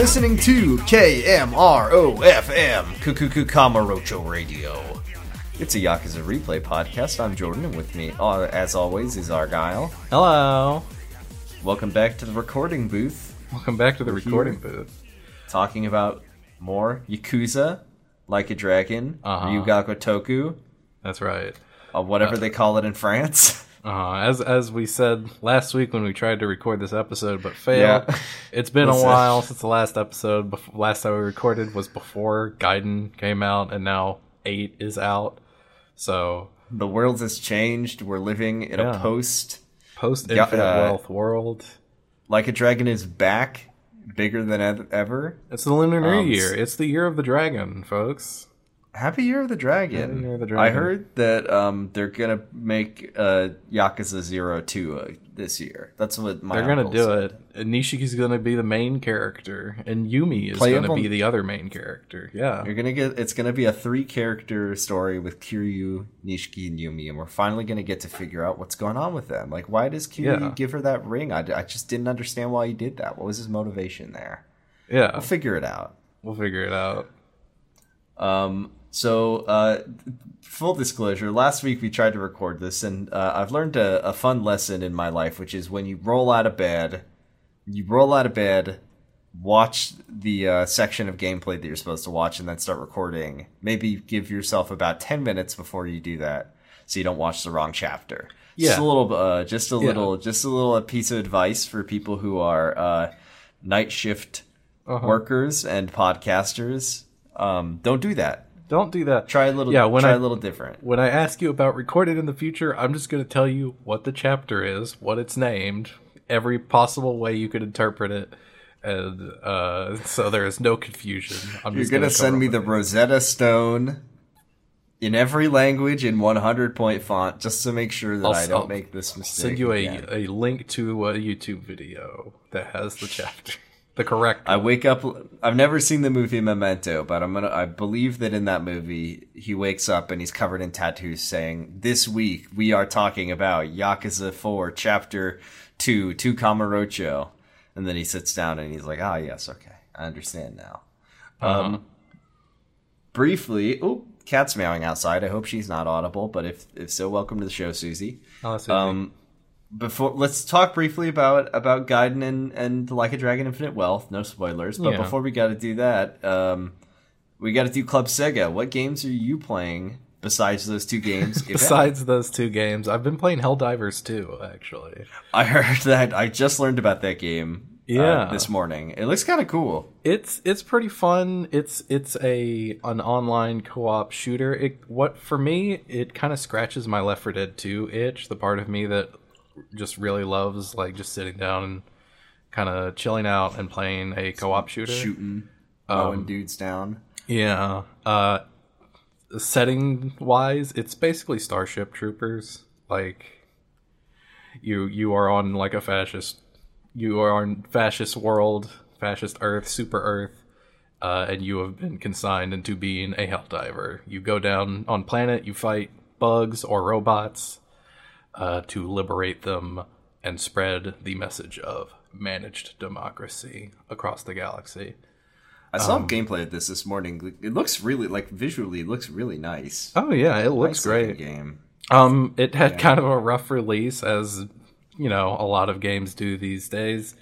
listening to KMROFM, Kukuku Kamurocho Radio. It's a Yakuza Replay podcast. I'm Jordan, and with me, uh, as always, is Argyle. Hello. Welcome back to the recording booth, Welcome back to the recording booth. talking about more Yakuza, Like a Dragon, Uh-huh. Ryu ga Gotoku, That's right. uh, whatever they call it in France. Uh, as as we said last week when we tried to record this episode but failed. Yeah. It's been a while since the last episode. Bef- last time we recorded was before Gaiden came out, and now eight is out. So the world has changed. We're living in a post. post Yeah, Infinite uh, Wealth world. Like a Dragon is back, bigger than ever. It's the Lunar New um, Year. It's the year of the dragon, folks. Happy Year of the Dragon. Happy Year of the I heard that um, they're gonna make uh, Yakuza Zero Two uh, this year. That's what my They're gonna do said. it. And Nishiki's gonna be the main character, and Yumi is Playable- gonna be the other main character. Yeah. You're gonna get. It's gonna be a three character story with Kiryu, Nishiki, and Yumi, and we're finally gonna get to figure out what's going on with them. Like, why does Kiryu Yeah. give her that ring? I, I just didn't understand why he did that. What was his motivation there? Yeah. We'll figure it out. We'll figure it out. Um, so, uh, full disclosure, last week we tried to record this, and uh, I've learned a, a fun lesson in my life, which is when you roll out of bed, you roll out of bed, watch the uh, section of gameplay that you're supposed to watch, and then start recording. Maybe give yourself about 10 minutes before you do that, so you don't watch the wrong chapter. Yeah. Just a little, uh, just a little, just a little uh, piece of advice for people who are uh, night shift Uh-huh. workers and podcasters. Um, don't do that. Don't do that. Try a little. Yeah, when try I- a little different. When I ask you about recorded in the future, I'm just going to tell you what the chapter is, what it's named, every possible way you could interpret it, and uh, so there is no confusion. I'm You're gonna send me the. Rosetta Stone in every language in 100 point font, just to make sure that I'll I don't I'll make this mistake. send you a, again. a link to a YouTube video that has the chapter, the correct. I wake up. I've never seen the movie Memento, but I'm gonna. I believe that in that movie, he wakes up and he's covered in tattoos, saying, "This week we are talking about Yakuza 4, Chapter 2, to Kamurocho." And then he sits down and he's like, "Ah, yes, okay, I understand now." Uh-huh. Um, briefly, oh, cat's meowing outside. I hope she's not audible, but if if so, welcome to the show, Susie. Oh, easy. Um, before let's talk briefly about about Gaiden and and Like a Dragon Infinite Wealth. No spoilers, but Yeah. before we got to do that, um, we got to do Club Sega. What games are you playing besides those two games? Besides those two games, I've been playing Helldivers 2. Actually, I heard that I just learned about that game. uh, Yeah. this morning. It looks kind of cool. it's it's pretty fun. It's it's a an online co-op shooter. It what for me it kind of scratches my Left 4 Dead 2 itch, the part of me that just really loves like just sitting down and kind of chilling out and playing a co-op shooter. Shooting, Um, mowing dudes down. Yeah. Uh setting wise, it's basically Starship Troopers. Like you you are on like a fascist you are on fascist world, fascist Earth, super Earth, uh, and you have been consigned into being a Helldiver. You go down on planet, you fight bugs or robots uh, to liberate them and spread the message of managed democracy across the galaxy. I saw um, gameplay of this this morning. It looks really like visually. It looks really nice. Oh yeah, it looks Nice great. game. Um, it had kind of a rough release, as you know, a lot of games do these days.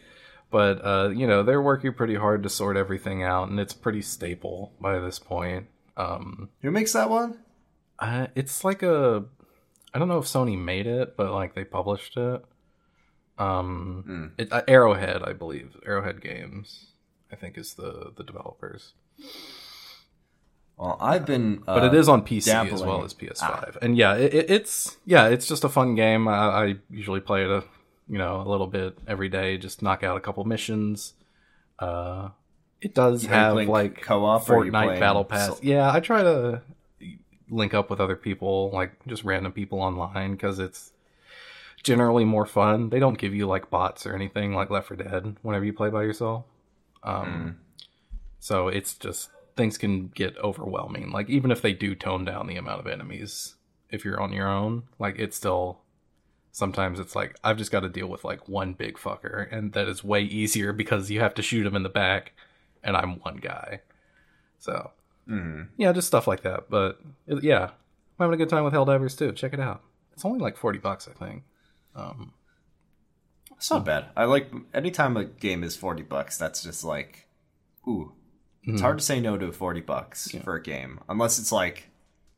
But uh, you know, they're working pretty hard to sort everything out, and it's pretty stable by this point. Um, Who makes that one? uh, it's like a, I don't know if Sony made it, but like they published it. Um, it, uh, Arrowhead, I believe, Arrowhead Games, I think is the the developers. Well, I've been, uh, but it is on PC as well as PS5. And yeah, it, it, it's yeah, it's just a fun game. I, I usually play it a you know a little bit every day, just knock out a couple missions. Uh, it does You have like co-op, or are you Fortnite Battle Pass. sol- yeah, I try to link up with other people, like just random people online, because it's generally more fun. They don't give you like bots or anything like Left 4 Dead whenever you play by yourself. Um, So it's just things can get overwhelming. Like even if they do tone down the amount of enemies, if you're on your own, like it's still sometimes it's like I've just got to deal with like one big fucker, and that is way easier because you have to shoot him in the back and I'm one guy. So yeah, just stuff like that. But it- yeah, I'm having a good time with Helldivers 2. Check it out. It's only like forty bucks, I think. Um, It's not bad. I like anytime a game is forty bucks. That's just like, ooh, it's hard to say no to forty bucks for a game unless it's like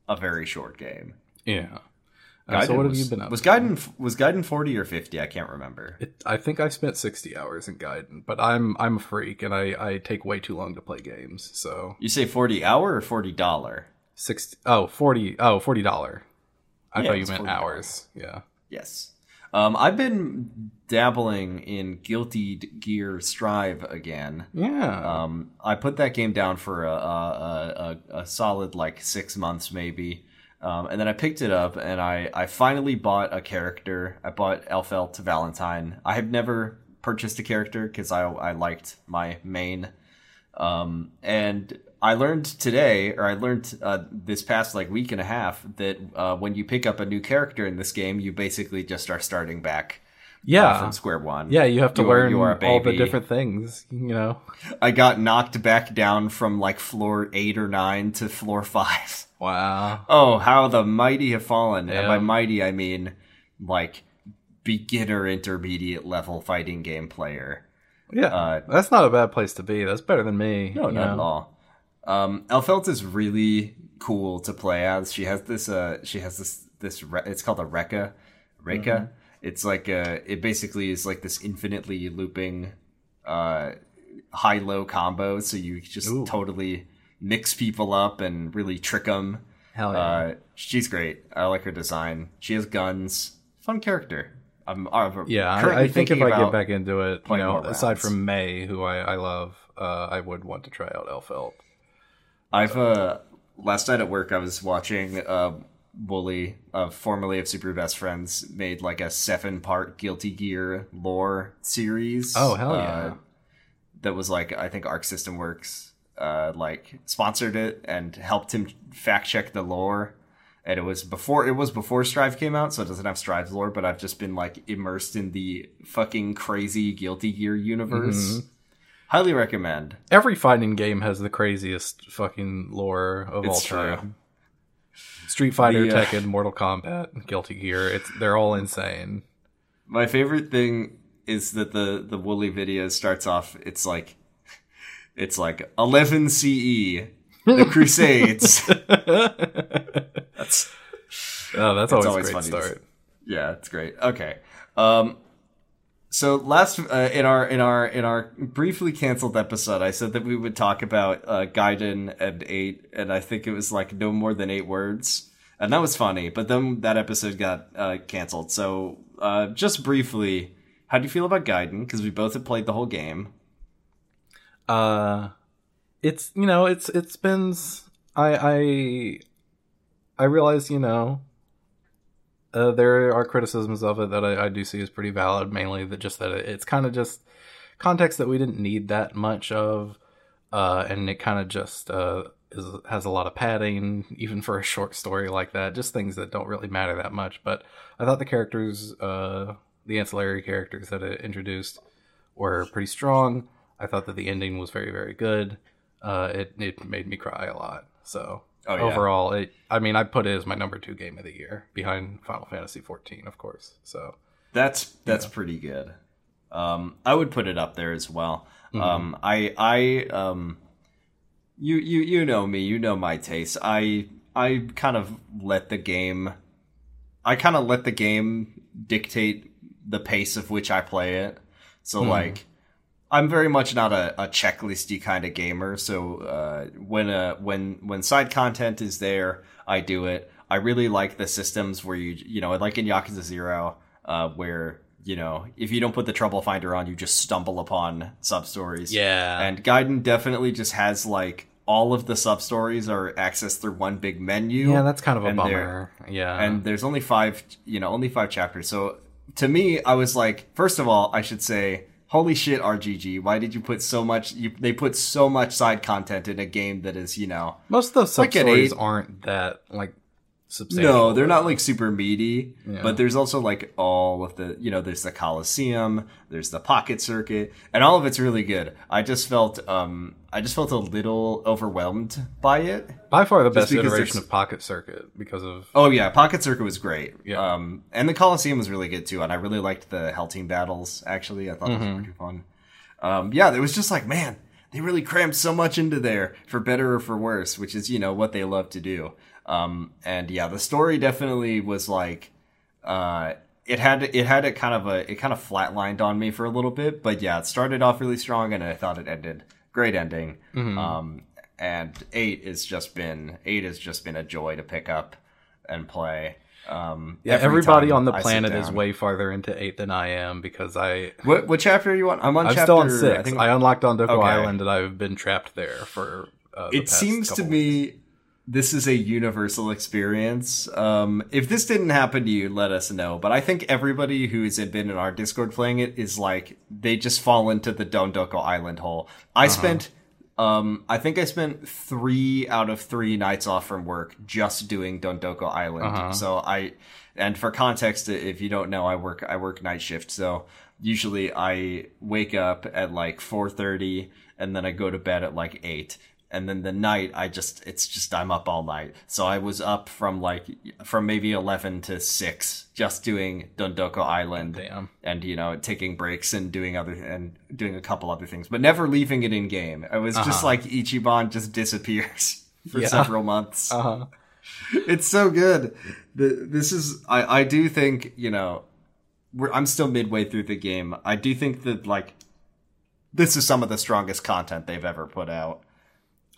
a very short game. yeah. Uh, so what have you been up? Was to? Gaiden was Gaiden forty or fifty? I can't remember. It, I think I spent sixty hours in Gaiden, but I'm I'm a freak and I I take way too long to play games. So You say forty hour or forty dollar? 60 oh 40 oh 40 dollar. I Yeah, thought you meant $40. hours. Yeah. Yes. Um, I've been dabbling in Guilty Gear Strive again. Yeah. Um, I put that game down for a, a, a, a solid like six months maybe. Um, and then I picked it up and I, I finally bought a character. I bought Elphelt Valentine. I have never purchased a character because I, I liked my main. Um, and I learned today, or I learned uh, this past like week and a half, that uh, when you pick up a new character in this game, you basically just are starting back uh, yeah. from square one. yeah, you have to you are- learn are a all the different things, you know. I got knocked back down from like floor eight or nine to floor five. Wow. Oh, how the mighty have fallen. And by mighty, I mean like beginner intermediate level fighting game player. Yeah. Uh, That's not a bad place to be. That's better than me. No, not know? at all. Um, Elphelt is really cool to play as. She has this. Uh, she has this. This. Re- it's called a Rekka. Rekka. It's like a. It basically is like this infinitely looping, uh, high low combo. So you just Ooh. totally mix people up and really trick them. Hell yeah. Uh, she's great. I like her design. She has guns. Fun character. I'm, I'm yeah, I, I think if I get back into it, you know, aside from May, who I, I love, uh, I would want to try out Elphelt. I've uh last night at work I was watching uh Woolie, uh, formerly of Super Best Friends, made like a seven part Guilty Gear lore series. Oh, hell uh, yeah. that was like I think Arc System Works uh like sponsored it and helped him fact check the lore. And it was before it was before Strive came out, so it doesn't have Strive's lore, but I've just been like immersed in the fucking crazy Guilty Gear universe. Mm-hmm. Highly recommend. Every fighting game has the craziest fucking lore of all true. time. Street Fighter, The, uh, Tekken, Mortal Kombat, Guilty Gear. It's they're all insane. My favorite thing is that the the Woolie video starts off. It's like, it's like 11 CE, the Crusades. That's Oh, that's always, always a great funny start. yeah, it's great. Okay, um, so last uh, in our in our in our briefly canceled episode, I said that we would talk about uh, Gaiden and eight, and I think it was like no more than eight words, and that was funny. But then that episode got uh, canceled. So uh, just briefly, how do you feel about Gaiden? Because we both have played the whole game. Uh, it's you know it's it's been I I I realize you know uh, there are criticisms of it that I, I do see as pretty valid. Mainly that just that it's kind of just context that we didn't need that much of, uh, and it kind of just uh, is, has a lot of padding, even for a short story like that. Just things that don't really matter that much. But I thought the characters, uh, the ancillary characters that it introduced, were pretty strong. I thought that the ending was very, very good. Uh, it it made me cry a lot. So Oh, yeah. overall, it I mean, I put it as my number two game of the year, behind Final Fantasy 14, of course. So That's that's pretty good. Um, I would put it up there as well. Mm-hmm. Um, I I um, you you you know me, you know my taste. I I kind of let the game, I kind of let the game dictate the pace of which I play it. So like. I'm very much not a, a checklisty kind of gamer. So uh, when uh, when when side content is there, I do it. I really like the systems where you you know like in Yakuza Zero, uh, where you know if you don't put the trouble finder on, you just stumble upon sub stories. Yeah. and Gaiden definitely just has like all of the sub stories are accessed through one big menu. yeah, that's kind of a bummer. Yeah, and there's only five you know only five chapters so to me i was like first of all i should say holy shit rgg why did you put so much you, they put so much side content in a game that is you know most of those sub like stories aren't that like substantial. No, they're not like super meaty, Yeah. but there's also like all of the, you know, there's the Coliseum, there's the Pocket Circuit, and all of it's really good. I just felt, um, I just felt a little overwhelmed by it. by far the best iteration of Pocket Circuit because of Oh yeah, Pocket Circuit was great. Yeah. Um, and the Coliseum was really good too, and I really liked the Hell Team battles. Actually, I thought Mm-hmm. those were pretty fun. Um, yeah, it was just like, man, they really crammed so much into there for better or for worse, which is you know what they love to do. Um, and yeah, the story definitely was like, uh, it had it had a kind of a it kind of flatlined on me for a little bit, but yeah, it started off really strong, and I thought it ended great ending. Mm-hmm. Um, and eight has just been eight has just been a joy to pick up and play. Um, yeah. every Everybody on the I planet is way farther into eight than I am because I What, what chapter are you on? I'm on I'm chapter. still on I six. think I unlocked on Doko Okay. Island and I've been trapped there for. Uh, the it seems to me this is a universal experience. Um, if this didn't happen to you, let us know. But I think everybody who's been in our Discord playing it is like they just fall into the Dondoko Island hole. I Uh-huh. spent. Um, I think I spent three out of three nights off from work just doing Dondoko Island. Uh-huh. So I, and for context, if you don't know, I work I work night shift. So usually I wake up at like four thirty, and then I go to bed at like eight. And then the night, I just, it's just, I'm up all night. So I was up from like, from maybe 11 to 6, just doing Dondoko Island Damn. and you know taking breaks and doing other and doing a couple other things but never leaving it in game it was just Uh-huh. like ichiban just disappears for Yeah. several months Uh huh. it's so good the, this is i i do think you know we're, i'm still midway through the game i do think that like this is some of the strongest content they've ever put out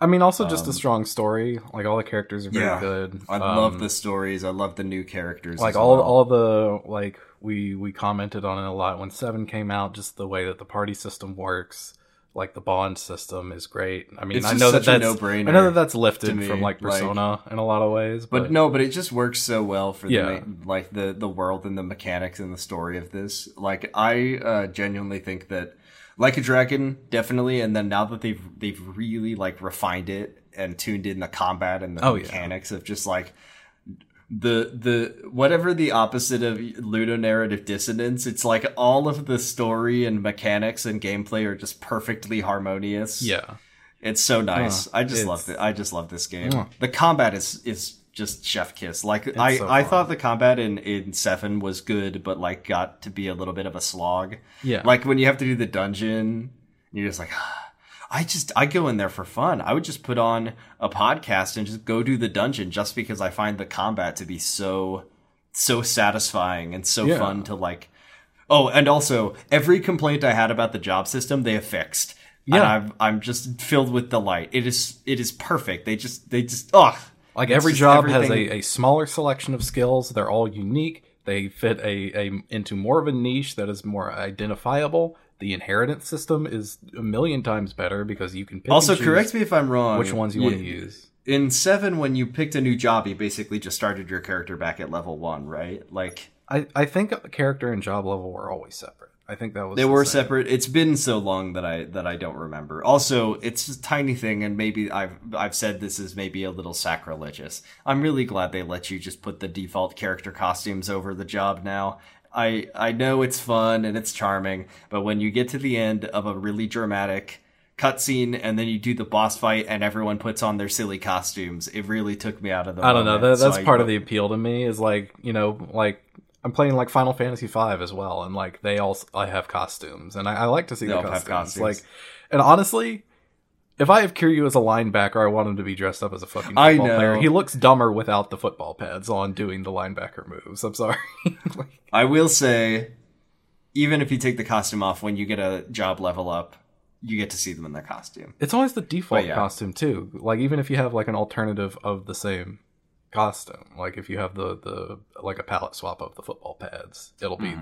I mean, also just a strong story. Like all the characters are very Um, yeah. good. i Um, love the stories i love the new characters like all well. all the like we we commented on it a lot when seven came out. Just the way that the party system works, like the bond system, is great. I mean, I know that that's no-brainer I know that that's lifted from like like- Persona in a lot of ways, but, But no, but it just works so well for Yeah. the like the the world and the mechanics and the story of this. Like I uh, genuinely think that like a dragon definitely, and then now that they've they've really like refined it and tuned in the combat and the Oh, yeah. mechanics of just like the the whatever the opposite of ludonarrative dissonance it's like all of the story and mechanics and gameplay are just perfectly harmonious yeah, it's so nice. Uh, I just love it. I just love this game. Mm. The combat is is just chef kiss. Like I so I thought the combat in in Seven was good, but like got to be a little bit of a slog. yeah. Like when you have to do the dungeon, you're just like. Ah. I just I go in there for fun. I would just put on a podcast and just go do the dungeon just because I find the combat to be so so satisfying and so Yeah. fun to like Oh, and also every complaint I had about the job system they have fixed. And Yeah. I'm I'm just filled with delight. It is it is perfect. They just they just oh Like It's every job has a, a smaller selection of skills. They're all unique. They fit a, a into more of a niche that is more identifiable. The inheritance system is a million times better because you can pick Also correct me if I'm wrong. which ones you want to use. In 7 when you picked a new job, you basically just started your character back at level 1, right? Like I, I think character and job level were always separate. I think that was They the were same. separate. It's been so long that I that I don't remember. Also, it's a tiny thing, and maybe I've I've said this is maybe a little sacrilegious. I'm really glad they let you just put the default character costumes over the job now. I I know it's fun and it's charming, but when you get to the end of a really dramatic cutscene and then you do the boss fight and everyone puts on their silly costumes, it really took me out of the. I don't know. That, that's So I- part of the appeal to me. Is like you know, like I'm playing like Final Fantasy V as well, and like they all I have costumes, and I, I like to see They the costumes. costumes. Like, and honestly, if I have Kiryu as a linebacker, I want him to be dressed up as a fucking I know. player. He looks dumber without the football pads on, doing the linebacker moves. I'm sorry. Like, I will say, even if you take the costume off when you get a job level up, you get to see them in their costume. it's always the default yeah. costume too. Like even if you have like an alternative of the same costume, like if you have the the like a palette swap of the football pads, it'll be.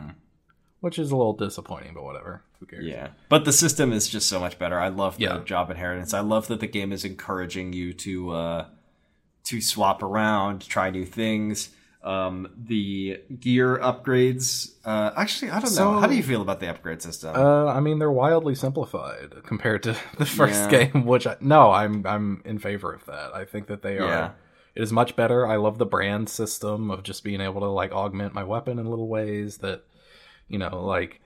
Which is a little disappointing, but whatever. Who cares? Yeah. But the system is just so much better. I love the Yeah. job inheritance. I love that the game is encouraging you to uh to swap around, try new things. Um the gear upgrades. Uh actually, I don't So- know. How do you feel about the upgrade system? Uh, I mean, they're wildly simplified compared to the first Yeah. game. Which I, no, I'm I'm in favor of that. I think that they are Yeah. It is much better. I love the brand system of just being able to like augment my weapon in little ways that you know, like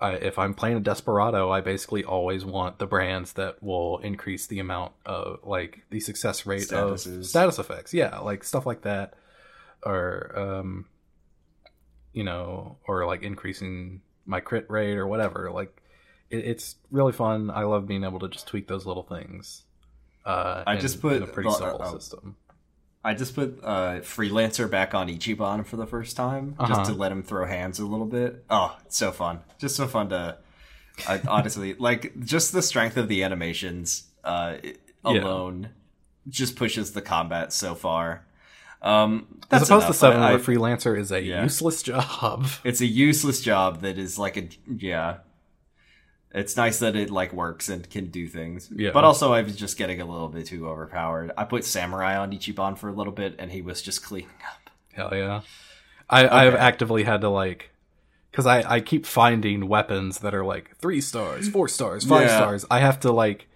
I, if I'm playing a desperado, I basically always want the brands that will increase the amount of like the success rate Statuses. of status effects. Yeah, like stuff like that, or um, you know, or like increasing my crit rate or whatever. Like it, it's really fun. I love being able to just tweak those little things. Uh, I in- just put- in a pretty simple uh, system. I just put uh, freelancer back on Ichiban for the first time, Uh-huh. just to let him throw hands a little bit. Oh, it's so fun! Just so fun to, I, honestly, like just the strength of the animations uh, it- Yeah. alone just pushes the combat so far. Um, As opposed to enough. seven, I- where freelancer is a Yeah. useless job. it's a useless job that is like a yeah. It's nice that it like works and can do things. Yeah. But also I was just getting a little bit too overpowered. I put Samurai on Ichiban for a little bit and he was just cleaning up. Hell yeah. I, I have actively had to like because I, I keep finding weapons that are like three stars, four stars, five Yeah. stars. I have to like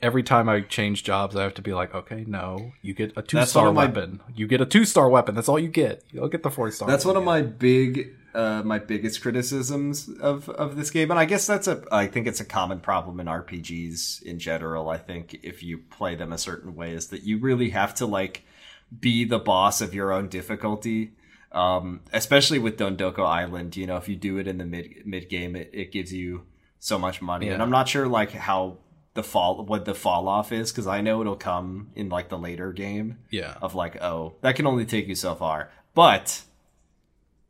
every time I change jobs, I have to be like, okay, no, you get a two one star my- weapon. You get a two star weapon. That's all you get. You don't get the four star. That's one of my big uh my biggest criticisms of of this game and I guess that's a I think it's a common problem in RPGs in general. I think if you play them a certain way is that you really have to like be the boss of your own difficulty. Um, especially with Dondoko Island, you know, if you do it in the mid mid game, it, it gives you so much money. And I'm not sure like how the fall what the fall off is because I know it'll come in like the later game Yeah. of like, oh, that can only take you so far. But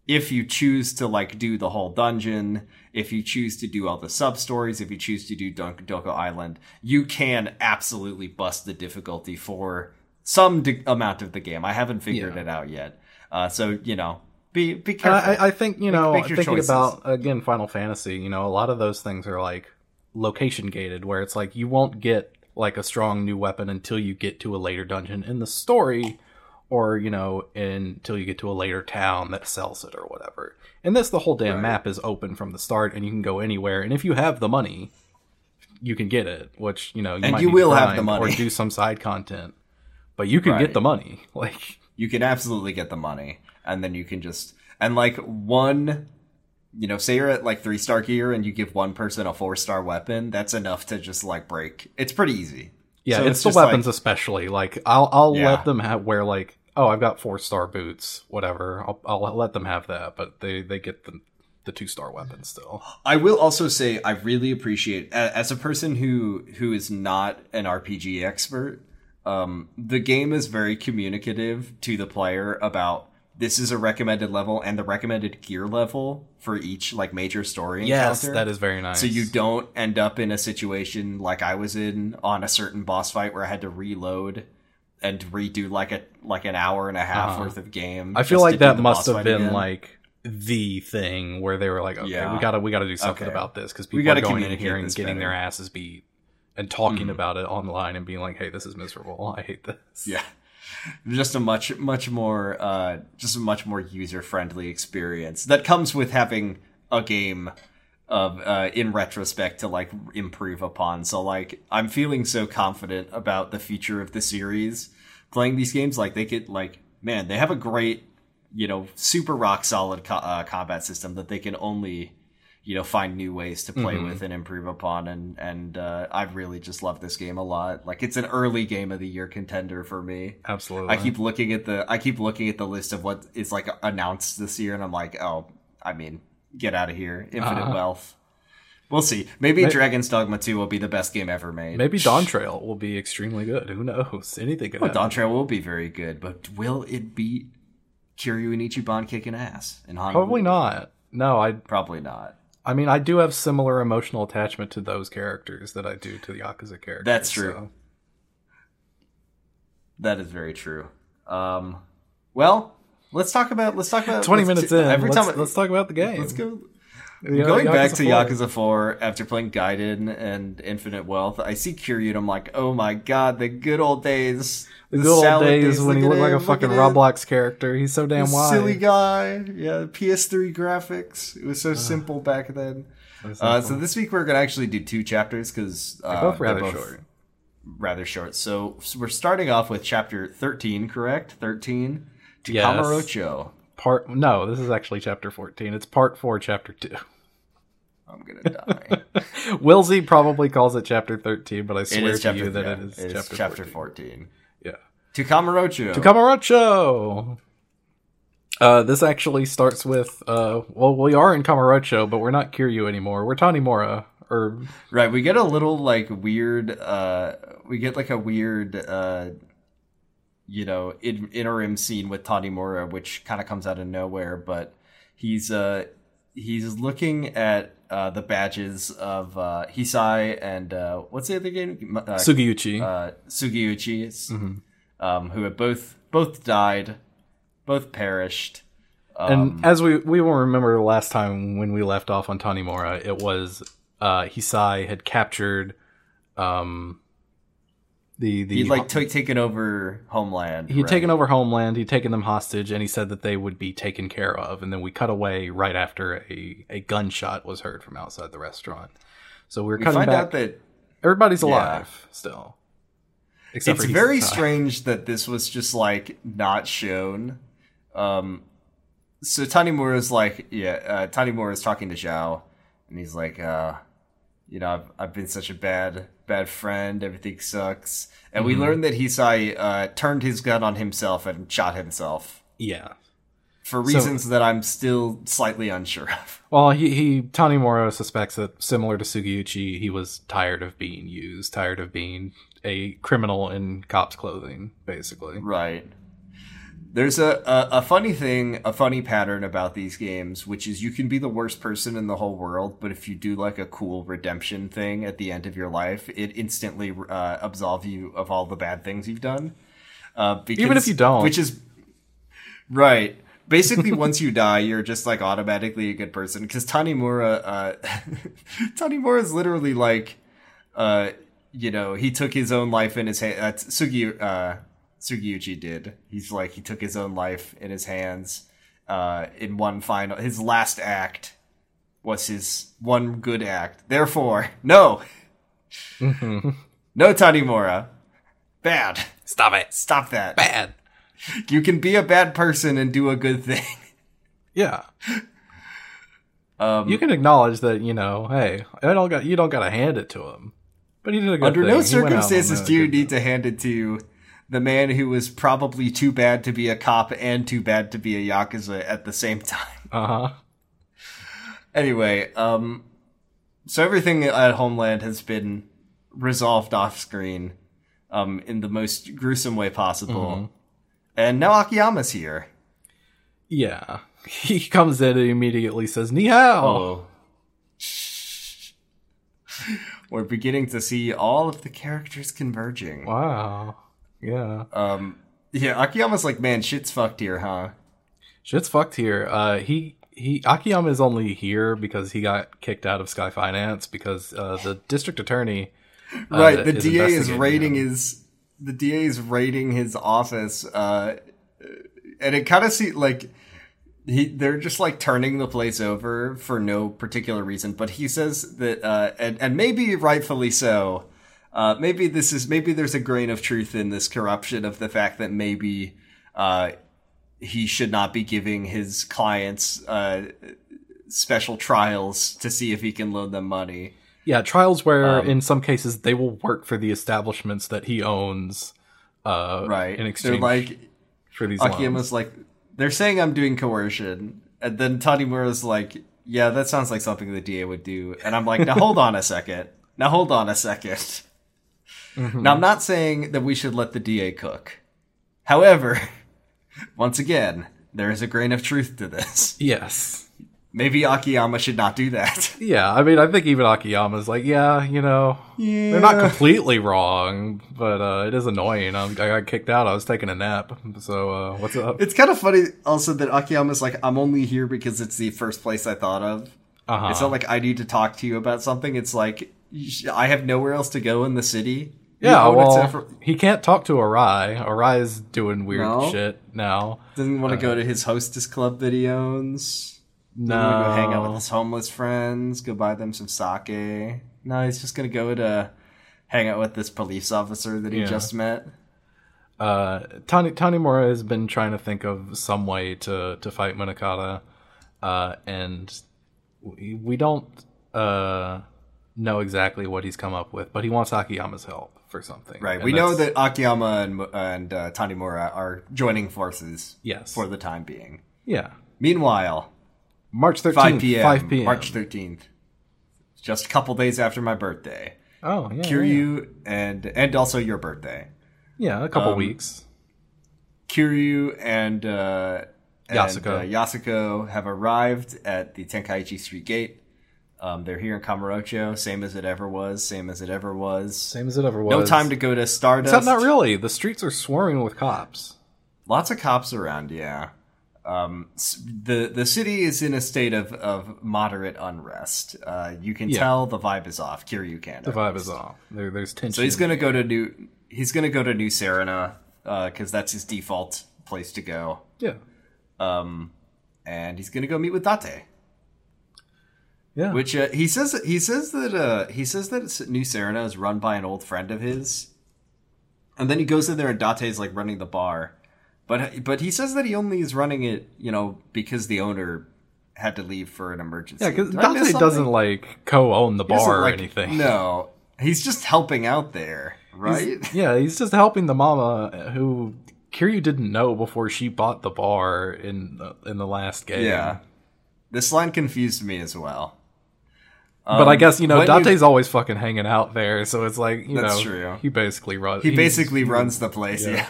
if you choose to like do the whole dungeon, if you choose to do all the sub stories, if you choose to do Dondoko Island, you can absolutely bust the difficulty for some de- amount of the game. I haven't figured Yeah. it out yet. Uh, so you know, be be careful. I, I think you know, make your thinking choices. about again Final Fantasy. You know, a lot of those things are like location gated, where it's like you won't get like a strong new weapon until you get to a later dungeon in the story, or you know, until you get to a later town that sells it or whatever. And this, the whole damn Right. map is open from the start, and you can go anywhere. And if you have the money, you can get it. Which you know, you And might you will have the money. or do some side content, but you can Right. get the money. Like you can absolutely get the money and then you can just and like one you know say you're at like three star gear and you give one person a four star weapon that's enough to just like break it's pretty easy Yeah, So it's, the just like- weapons especially. Like I'll I'll Yeah. let them have wear like oh I've got four star boots whatever. I'll I'll let them have that, but they they get the the two star weapon still. i will also say i really appreciate as a person who who is not an rpg expert um the game is very communicative to the player about this is a recommended level and the recommended gear level for each like major story Yes, encounter. that is very nice. So you don't end up in a situation like I was in on a certain boss fight where I had to reload and redo like a like an hour and a half Uh-huh. worth of game. I feel like that must have been again. like the thing where they were like, okay, Yeah. we gotta we gotta do something Okay. about this because We people gotta are going in here and getting their asses beat and talking Mhm. about it online and being like, hey, this is miserable. I hate this. yeah. Just a much much more uh just a much more user friendly experience that comes with having a game of uh in retrospect to like improve upon. So like I'm feeling so confident about the future of the series playing these games like they could like man, they have a great you know super rock solid co- uh, combat system that they can only you know find new ways to play Mhm. with and improve upon and and uh, I really just love this game a lot. Like it's an early game of the year contender for me. Absolutely. I keep looking at the I keep looking at the list of what is like announced this year and I'm like, "Oh, I mean, get out of here. Infinite Uh-huh. Wealth." We'll see. Maybe May- Dragon's Dogma 2 will be the best game ever made. Maybe Dawn Trail will be extremely good. Who knows? Anything could Well, happen. Dawntrail will be very good, but will it beat Kiryu and Ichiban kicking ass in Honolulu? Probably not. No, I Probably not. I mean, I do have similar emotional attachment to those characters that I do to the Yakuza characters. That's true. so- That is very true. Um, well, let's talk about let's talk about 20 minutes t- in. Every let's, time let's talk about the game. let's go Yeah, Going back to 4. Yakuza 4 after playing Gaiden and Infinite Wealth, I see Kiryu and I'm like, oh my god, the good old days. The good old salad days when he looked like a fucking look at him. Roblox character. He's so damn wide. Silly guy. Yeah, PS3 graphics. It was so simple back then. So Uh, so this week we're going to actually do two chapters because uh, They're both rather they're short. rather short. So, so we're starting off with chapter 13, correct? 13 to Yes. Kamurocho. Part no, this is actually chapter 14. It's part 4 chapter 2. I'm gonna die. Wilsey probably calls it chapter 13, but I swear to chapter you that yeah, it is it is chapter, chapter 14. 14. Yeah. To Kamurocho. To Kamurocho. Uh, this actually starts with uh, well, we are in Kamurocho, but we're not Kiryu anymore. We're Tanimura, or Right, we get a little like weird uh we get like a weird uh you know, in, interim scene with Tanimura which kind of comes out of nowhere, but he's uh he's looking at uh the badges of uh Hisai and uh what's the other game? Uh, Sugiuchi. uh Sugiuchi Mm-hmm. um who have both both died, both perished. and Um, as we we will remember last time when we left off on Tanimura, it was uh, Hisai had captured um, the the he'd like t- taken over Homeland. he'd right? taken over homeland he'd taken them hostage and he said that they would be taken care of and then we cut away right after a, a gunshot was heard from outside the restaurant so we're We cutting find back out that everybody's Yeah. alive still Except it's for very strange that this was just like not shown. Um, so is like, yeah, uh, is talking to Zhao, and he's like, uh, you know, I've, I've been such a bad, bad friend. Everything sucks. And we learned that Hisai uh, turned his gun on himself and shot himself yeah for reasons that I'm still slightly unsure of. Well, he, he Moro suspects that similar to Sugiuchi, he was tired of being used, tired of being a criminal in cops' clothing, basically. Right. There's a, a, a funny thing, a funny pattern about these games, which is you can be the worst person in the whole world, but if you do like a cool redemption thing at the end of your life, it instantly uh, absolve you of all the bad things you've done. Uh, because, Even if you don't. which is right. Basically, once you die, you're just like automatically a good person. Because Tanimura, uh, Tanimura is literally like, uh, you know, he took his own life in his hand. That's Sugi, Sugiuchi did. He's like, he took his own life in his hands, uh, in one final, his last act was his one good act. Therefore, no, no Tanimura. Bad. Stop it! Stop that. Bad! You can be a bad person and do a good thing. Yeah. Um, You can acknowledge that, you know, hey, I don't got you don't gotta hand it to him. But he did a good under thing. no He went out on circumstances do you need to hand it to the man who was probably too bad to be a cop and too bad to be a yakuza at the same time. Uh-huh. Anyway, um, so everything at Homeland has been resolved off screen, um, in the most gruesome way possible. Mm-hmm. And now Akiyama's here. Yeah. He comes in and immediately says, Ni hao! Oh. We're beginning to see all of the characters converging. Wow. Yeah. Um, yeah, Akiyama's like, man, shit's fucked here, huh? Shit's fucked here. Uh, he he Akiyama is only here because he got kicked out of Sky Finance because uh, the district attorney. uh, right, the is DA is raiding him. his the DA is raiding his office, uh, and it kind of see like he they're just like turning the place over for no particular reason. But he says that, uh, and and maybe rightfully so. Uh, maybe this is maybe there's a grain of truth in this corruption of the fact that maybe uh, he should not be giving his clients uh, special trials to see if he can loan them money. Yeah, trials where Um, in some cases they will work for the establishments that he owns. Uh, Right? In They're exchange like for these Akiyama's loans. like, they're saying I'm doing coercion, and then Tanimura's like, yeah, that sounds like something the DA would do, and I'm like, now hold on a second, now hold on a 2nd Mm-hmm. Now I'm not saying that we should let the DA cook. However, once again, there is a grain of truth to this. Yes. Maybe Akiyama should not do that. Yeah, I mean, I think even Akiyama's like, yeah, you know, they're not completely wrong, but uh, it is annoying. I'm, I got kicked out. I was taking a nap. So uh, what's up? It's kind of funny also that Akiyama's like, I'm only here because it's the first place I thought of. Uh-huh. It's not like I need to talk to you about something. It's like I have nowhere else to go in the city. Yeah, well, for- he can't talk to Arai. Arai is doing weird No? shit now. doesn't want to Uh-huh. go to his hostess club videos. No, Doesn't wanna go hang out with his homeless friends. Go buy them some sake. No, he's just gonna go to hang out with this police officer that he Yeah. just met. uh, Tani Tanimura has been trying to think of some way to to fight Munakata, uh, and we, we don't uh, know exactly what he's come up with, but he wants Akiyama's help for something. Right. And we know that Akiyama and and uh, Tanimura are joining forces yes, for the time being. yeah, Meanwhile, March 13th, 5 p.m. 5 p.m. March 13th. Just a couple days after my birthday. Oh, yeah, yeah, Kiryu and and also your birthday. yeah, a couple um, weeks. Kiryu and, uh, and Yasuko. uh, Yasuko have arrived at the Tenkaichi Street Gate. Um, they're here in Kamurocho, same as it ever was, same as it ever was. Same as it ever was. No time to go to Stardust. Except not really. The streets are swarming with cops. Lots of cops around, yeah. Um, the the city is in a state of, of moderate unrest. Uh, you can Yeah. tell the vibe is off. Kiryu can. The vibe is off. There, there's tension. So he's gonna go to new. He's gonna go to New Serena because that's his default place to go. Yeah. Um, and he's gonna go meet with Date. Yeah. Which uh, he says he says that uh, he says that New Serena is run by an old friend of his, and then he goes in there and Date's like running the bar, but but he says that he only is running it you know because the owner had to leave for an emergency. yeah, because Did I miss Date something? doesn't like co-own the bar or like- anything. No, he's just helping out there, right? Yeah, he's just helping the mama who Kiryu didn't know before she bought the bar in the, in the last game. Yeah. This line confused me as well. But I Um, guess you know Date's always fucking hanging out there, so it's like you That's know true. he basically runs. He basically runs the place, yeah. yeah.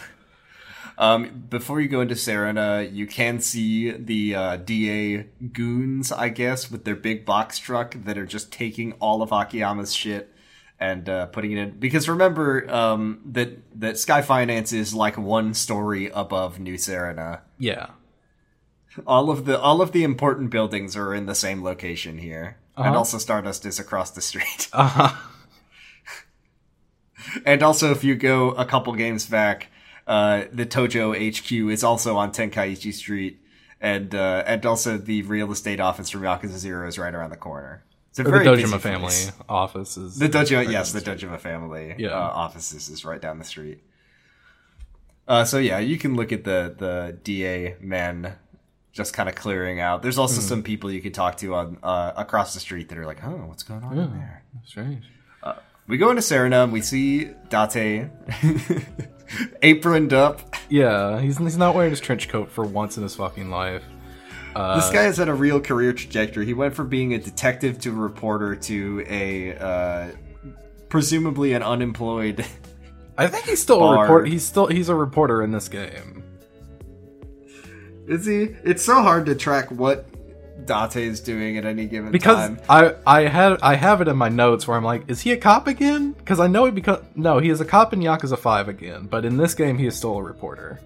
Um, before you go into Serena, you can see the uh, DA goons, I guess, with their big box truck that are just taking all of Akiyama's shit and uh, putting it in. Because remember um, that that Sky Finance is like one story above New Serena. yeah. All of the all of the important buildings are in the same location here, and Uh-huh. also Stardust is across the street. Uh-huh. And also, if you go a couple games back, uh, the Tojo HQ is also on Tenkaichi Street, and uh, and also the real estate office from Yakuza Zero is right around the corner. It's a the very busy Dojima family place. office is The Dojo, yes, the Dojima family Yeah. uh, offices is right down the street. Uh, so yeah, you can look at the the DA men just kind of clearing out. There's also Hmm. some people you could talk to on uh, across the street that are like, "Oh, what's going on in there?" strange. We go into Serena and we see Date aproned up. Yeah, he's he's not wearing his trench coat for once in his fucking life. Uh, This guy has had a real career trajectory. He went from being a detective to a reporter to a uh, presumably an unemployed. I think he's still a Bard. report. He's still he's a reporter in this game. Is he? It's so hard to track what Date is doing at any given because time. I I had I have it in my notes where I'm like, is he a cop again? Because I know he because no, he is a cop in Yakuza Five again, but in this game he is still a reporter.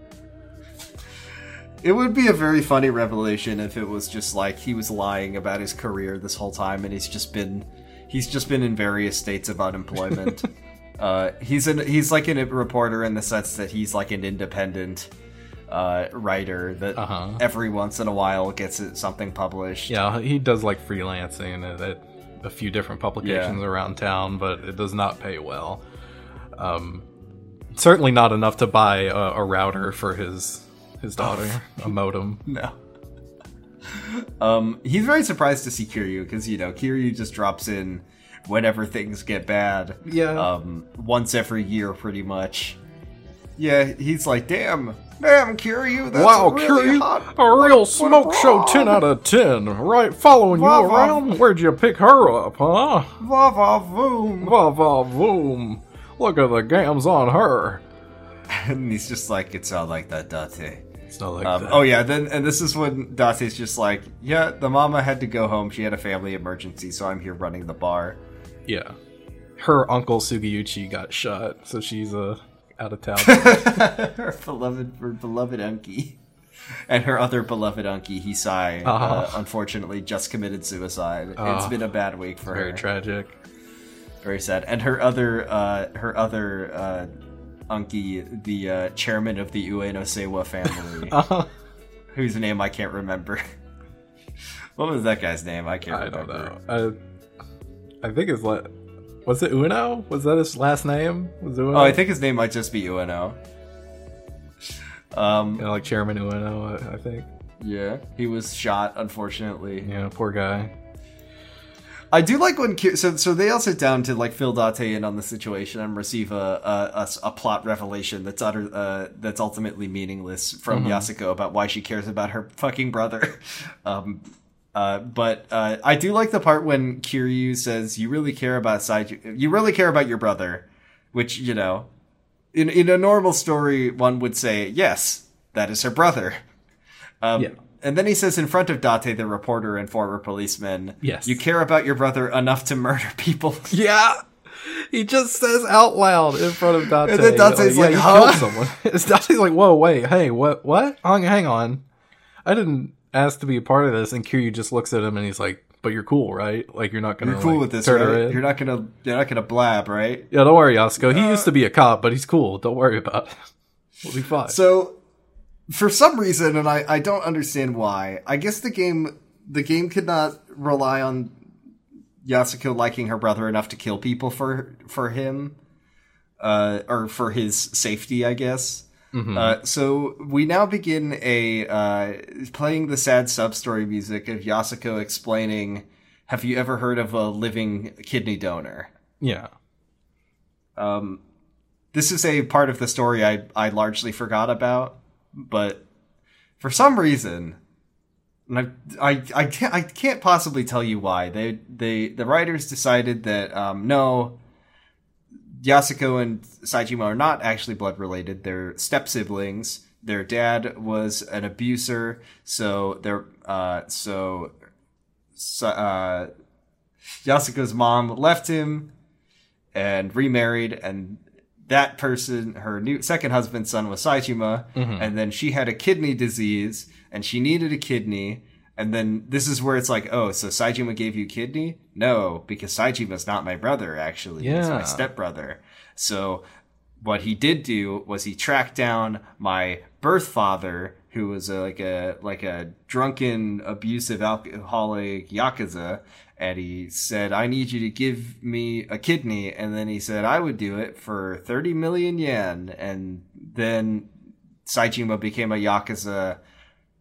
It would be a very funny revelation if it was just like he was lying about his career this whole time, and he's just been he's just been in various states of unemployment. uh, he's an he's like a reporter in the sense that he's like an independent uh, writer that Uh-huh. every once in a while gets something published. Yeah, he does like freelancing at, a few different publications Yeah. around town, but it does not pay well. Um, certainly not enough to buy a, a router for his his daughter, a modem. No. Um, he's very surprised to see Kiryu because you know Kiryu just drops in whenever things get bad. Yeah. Um, once every year, pretty much. Yeah, he's like, damn, damn, Kiryu, that's wow, really Kiryu, hot. a real what smoke a show, ten out of ten. Right, following you Wow, wow. around. Where'd you pick her up, huh? Va va voom. Va va voom. Look at the gams on her. And he's just like, it's all like that, Date. It's not like Um, that. oh yeah, then and this is when Date's just like, yeah, the mama had to go home. She had a family emergency, so I'm here running the bar. yeah. Her uncle Sugiuchi got shot, so she's uh, out of town. her beloved, her beloved Unky, and her other beloved Unky, Hisai, uh, Uh-huh. unfortunately just committed suicide. It's been a bad week for Very her. tragic. Very sad. And her other, uh, her other uh, Unky, the uh, chairman of the Ueno Seiwa family, Uh-huh. whose name I can't remember. what was that guy's name? I can't I don't remember. know. I, I think it's like Was it Uno? Was that his last name? Was Uno? Oh, I think his name might just be Ueno. Um, like Chairman Uno, I, think. yeah, he was shot, unfortunately. Yeah, poor guy. I do like when so so they all sit down to like fill Date in on the situation and receive a a plot revelation that's utter uh, that's ultimately meaningless from Yasuko about why she cares about her fucking brother. um, uh, but uh, I do like the part when Kiryu says, "You really care about side. You really care about your brother," which you know, in in a normal story, one would say, "Yes, that is her brother." Um, Yeah. And then he says in front of Date, the reporter and former policeman, Yes. you care about your brother enough to murder people." Yeah. He just says out loud in front of Dante. And then Dante's like, you huh? killed someone. It's Dante's like, whoa, wait, hey, what, what? Hang, hang on. I didn't ask to be a part of this. And Kiryu just looks at him and he's like, but you're cool, right? Like, you're not gonna You're cool like, with this, right? You're not gonna you're not gonna blab, right? Yeah, don't worry, Yasuko. He used to be a cop, but he's cool. Don't worry about it. We'll be fine. So, for some reason, and I, I don't understand why, I guess the game the game could not rely on Yasuko liking her brother enough to kill people for for him, uh, or for his safety, I guess. Uh, so we now begin a uh, playing the sad sub story music of Yasuko explaining, "Have you ever heard of a living kidney donor?" yeah. Um, this is a part of the story I, I largely forgot about, but for some reason, and I, I, I, can't, I can't possibly tell you why. They, they, the writers decided that, um, no, Yasuko and Saejima are not actually blood related. They're step siblings. Their dad was an abuser, so they're, uh, so, so uh, Yasuko's mom left him and remarried and that person her new second husband's son was Saijima and then she had a kidney disease and she needed a kidney and then this is where it's like oh so Saejima gave you kidney? No because Saejima's not my brother actually. He's my Yeah. stepbrother. So what he did do was he tracked down my birth father who was a, like a like a drunken abusive alcoholic yakuza and he said i need you to give me a kidney. And then he said i would do it for 30 million yen. And then Saejima became a yakuza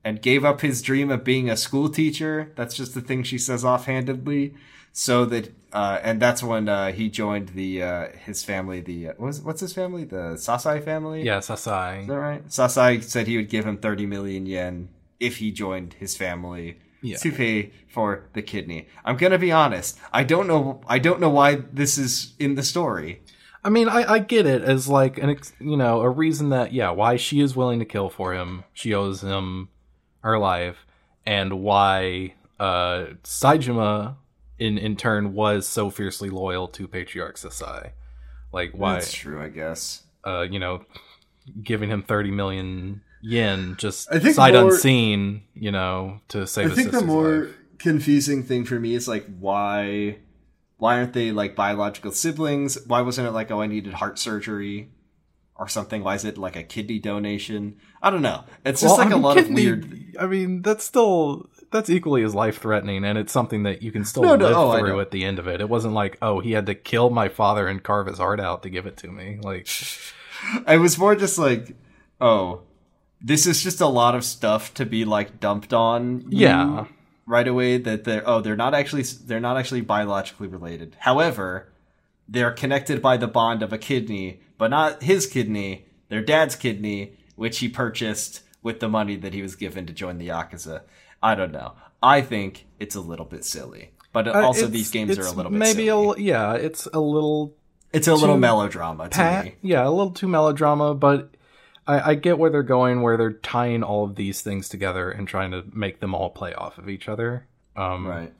and gave up his dream of being a school teacher that's just the thing she says offhandedly so that uh, and that's when uh, he joined the uh, his family the uh, what what's his family the sasai family Yeah, Sasai. is that right? Sasai said he would give him 30 million yen if he joined his family Yeah. to pay for the kidney. I'm gonna be honest. I don't know. I don't know why this is in the story. I mean, I, I get it as like an ex- you know a reason that yeah why she is willing to kill for him. She owes him her life, and why uh Saejima in in turn was so fiercely loyal to Patriarch Sasai. Like why That's true, I guess. uh you know giving him thirty million yen just I think sight more- unseen you know to save. I think the more life. confusing thing for me is like why why aren't they like biological siblings? Why wasn't it like oh I needed heart surgery or something? Why is it like a kidney donation? I don't know. It's just Well, like I a mean, lot of weird. I mean, that's still that's equally as life threatening, and it's something that you can still No, no, live oh, through at the end of it. It wasn't like, oh, he had to kill my father and carve his heart out to give it to me. Like, I was more just like, oh, this is just a lot of stuff to be like dumped on. Yeah. right away that they're oh they're not actually they're not actually biologically related. However, they're connected by the bond of a kidney, but not his kidney, their dad's kidney, which he purchased with the money that he was given to join the yakuza. I don't know. I think it's a little bit silly, but uh, also these games are a little bit maybe silly. a yeah, it's a little it's a little melodrama to pat, me. yeah, a little too melodrama, but. I, I get where they're going, where they're tying all of these things together and trying to make them all play off of each other. Um, Right.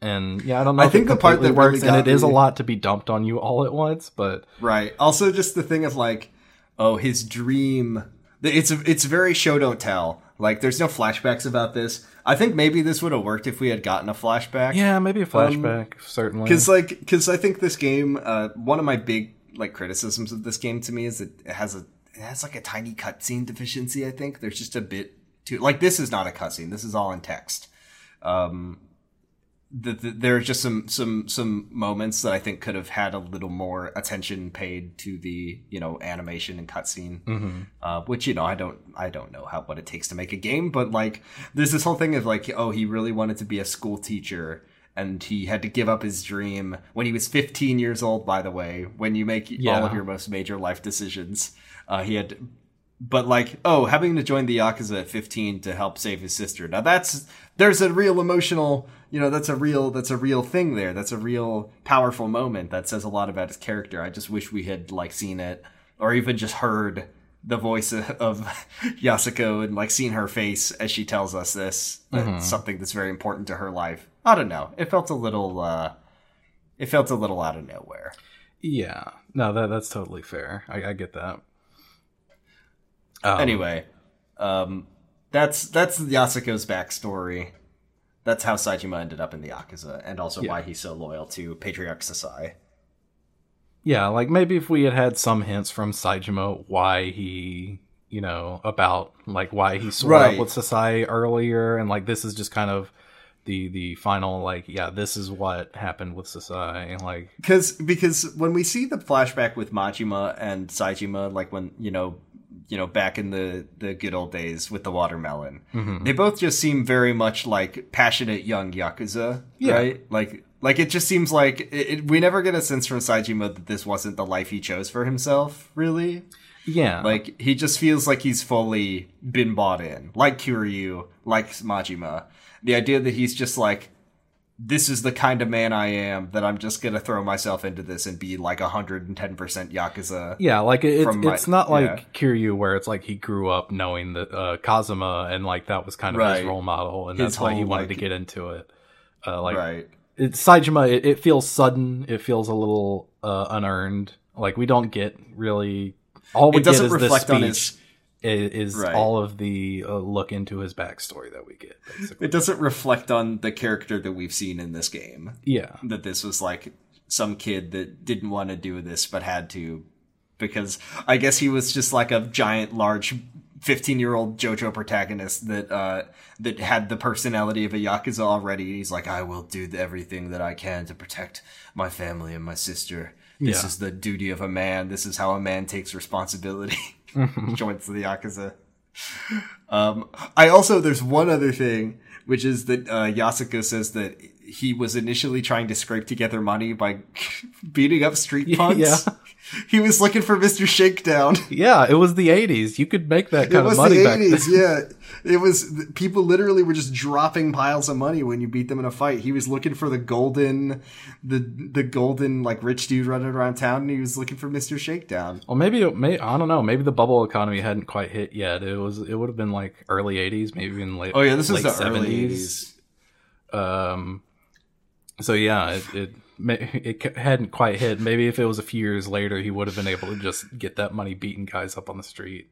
And yeah, I don't know. I think the part that really works, and got it is a lot to be dumped on you all at once. But Right. Also, just the thing of like, oh, his dream. It's it's very show don't tell. Like, there's no flashbacks about this. I think maybe this would have worked if we had gotten a flashback. yeah, maybe a flashback, certainly. Because like, because I think this game. Uh, one of my big like criticisms of this game to me is that it has a it has like a tiny cutscene deficiency. I think there's just a bit too like this is not a cutscene. This is all in text. Um, the, the, there are just some some some moments that I think could have had a little more attention paid to the you know animation and cutscene, Mm-hmm. uh, which you know I don't I don't know how what it takes to make a game, but like there's this whole thing of like oh he really wanted to be a school teacher and he had to give up his dream when he was 15 years old. By the way, when you make all of your most major life decisions, uh, he had but like oh having to join the yakuza at 15 to help save his sister. Now that's there's a real emotional you know that's a real that's a real thing there. That's a real powerful moment that says a lot about his character. I just wish we had like seen it or even just heard the voice of, yasuko and like seen her face as she tells us this. That's something that's very important to her life. I don't know. It felt a little uh it felt a little out of nowhere. Yeah, no, that that's totally fair. I, I get that. Um, anyway, um, that's that's Yasuko's backstory. That's how Saejima ended up in the Yakuza, and also Yeah. why he's so loyal to Patriarch Sasai. yeah, like maybe if we had had some hints from Saejima why he, you know, about like why he swore Right. up with Sasai earlier, and like this is just kind of the the final like yeah, this is what happened with Sasai, and like Because because when we see the flashback with Majima and Saejima, like when you know you know back in the the good old days with the watermelon, Mm-hmm. they both just seem very much like passionate young yakuza, Yeah. right? Like like it just seems like it, it, we never get a sense from Saejima that this wasn't the life he chose for himself, really. yeah, Like he just feels like he's fully been bought in, like Kiryu, like Majima. The idea that he's just like, this is the kind of man I am that I'm just gonna throw myself into this and be like hundred and ten percent yakuza. Yeah, like it, it's my- it's not like yeah. Kiryu where it's like he grew up knowing that uh, Kazama and like that was kind of Right. his role model, and His that's why he wanted like- to get into it. Uh, like right. it, Saejima, it, it feels sudden. It feels a little uh, unearned. Like we don't get really all we It doesn't get is reflect this on his. Is, is Right. all of the uh, look into his backstory that we get. Basically. It doesn't reflect on the character that we've seen in this game. yeah, That this was like some kid that didn't want to do this but had to, because I guess he was just like a giant, large 15 year old JoJo protagonist that uh that had the personality of a yakuza already. He's like, I will do everything that I can to protect my family and my sister. This Yeah. is the duty of a man. This is how a man takes responsibility. Joins the yakuza. Um, I also there's one other thing, which is that uh, Yasuko says that he was initially trying to scrape together money by beating up street punks. Yeah. He was looking for Mr. Shakedown. yeah. It was the '80s. You could make that It kind of was money the back then. eighties, yeah. It was people literally were just dropping piles of money when you beat them in a fight. He was looking for the golden, the the golden like rich dude running around town, and he was looking for Mister Shakedown. Well, maybe, it may I don't know. Maybe the bubble economy hadn't quite hit yet. It was. It would have been like early '80s, maybe even late. Oh yeah, this is the early eighties. Um. So yeah, it it it hadn't quite hit. Maybe if it was a few years later, he would have been able to just get that money beating guys up on the street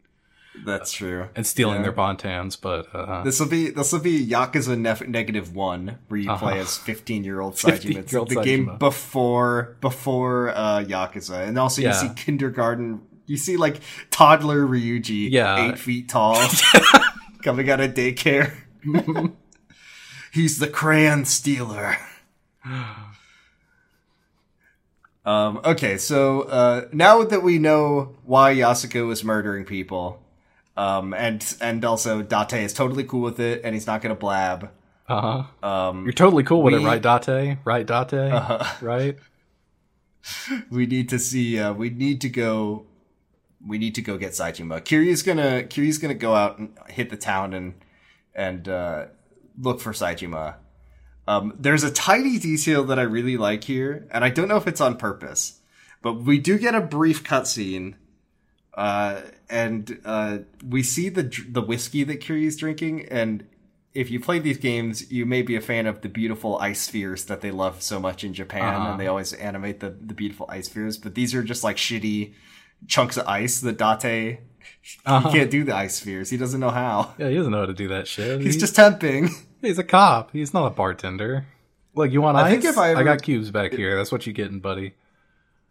That's true. and stealing Yeah. their bontans. But uh, This will be this will be Yakuza nef- negative one, where you play Uh-huh. as fifteen year old Saejima. It's 15-year-old the game before before uh, Yakuza, and also you Yeah. see kindergarten. You see like toddler Ryuji, Yeah. eight feet tall, coming out of daycare. He's the crayon stealer. Um, okay, so uh, now that we know why Yasuko is murdering people, um, and and also Date is totally cool with it, and he's not gonna blab. uh Um, you're totally cool with we- Uh-huh. it, right, Date? Right, Date? Right? we need to see. Uh, we need to go. We need to go get Saejima. Kiryu's gonna Kiryu's gonna go out and hit the town and and uh, look for Saejima. Um, there's a tiny detail that I really like here, and I don't know if it's on purpose, but we do get a brief cutscene, uh, and uh, we see the the whiskey that Kiryu's drinking. And if you play these games, you may be a fan of the beautiful ice spheres that they love so much in Japan, Uh-huh. and they always animate the the beautiful ice spheres. But these are just like shitty chunks of ice that Date. Uh-huh. He can't do the ice spheres. He doesn't know how. Yeah, he doesn't know how to do that shit. He's He- just temping. He's a cop. He's not a bartender. Look, you want I ice? think if I ever- got cubes back here. That's what you getting, buddy.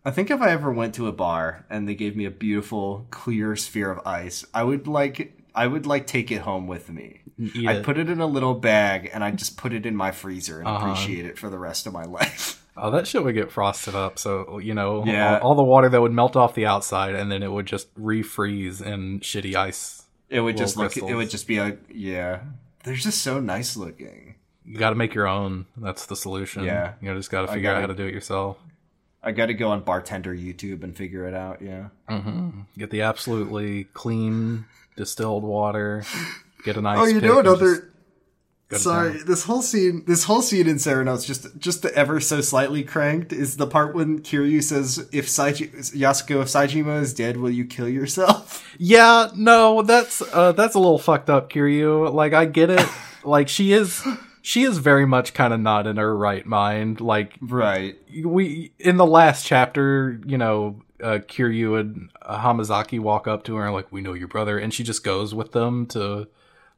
I think if I ever went to a bar and they gave me a beautiful clear sphere of ice, I would like I would like take it home with me. I'd put it in a little bag and I'd just put it in my freezer and Uh-huh. appreciate it for the rest of my life. Oh, that shit would get frosted up. So you know, Yeah. all, all the water that would melt off the outside, and then it would just refreeze in shitty ice. It would just look. It would just be a yeah. They're just so nice looking. You got to make your own. That's the solution. Yeah. you know, just got to figure out gotta- how to do it yourself. I got to go on bartender YouTube and figure it out. Yeah. hmm Get the absolutely clean distilled water. Get an ice. Oh, you know another. just Sorry, this whole scene, this whole scene in Serena's, just just the ever so slightly cranked, is the part when Kiryu says, "If Saiji, Yasuko, if Saejima is dead, will you kill yourself?" Yeah, no, that's uh, that's a little fucked up, Kiryu. Like, I get it. like, she is she is very much kind of not in her right mind. Like, Right. we in the last chapter, you know, uh, Kiryu and uh, Hamazaki walk up to her and like, "We know your brother," and she just goes with them to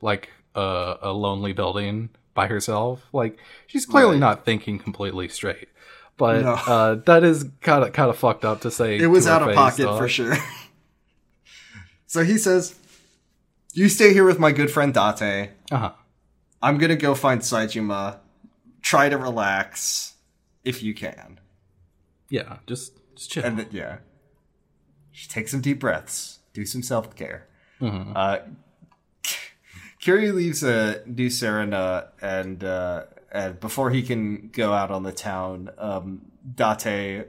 like uh, a lonely building by herself. Like, she's clearly Right. not thinking completely straight. But No. uh, that is kind of kind of fucked up to say. It was out of pocket for sure. so he says, "You stay here with my good friend Date. Uh-huh. I'm gonna go find Saejima. Try to relax, if you can." Yeah, just just chill. And then, yeah, just take some deep breaths, do some self care. Mhm. Uh, Kiryu leaves uh, New Serena, and uh, and before he can go out on the town, um, Date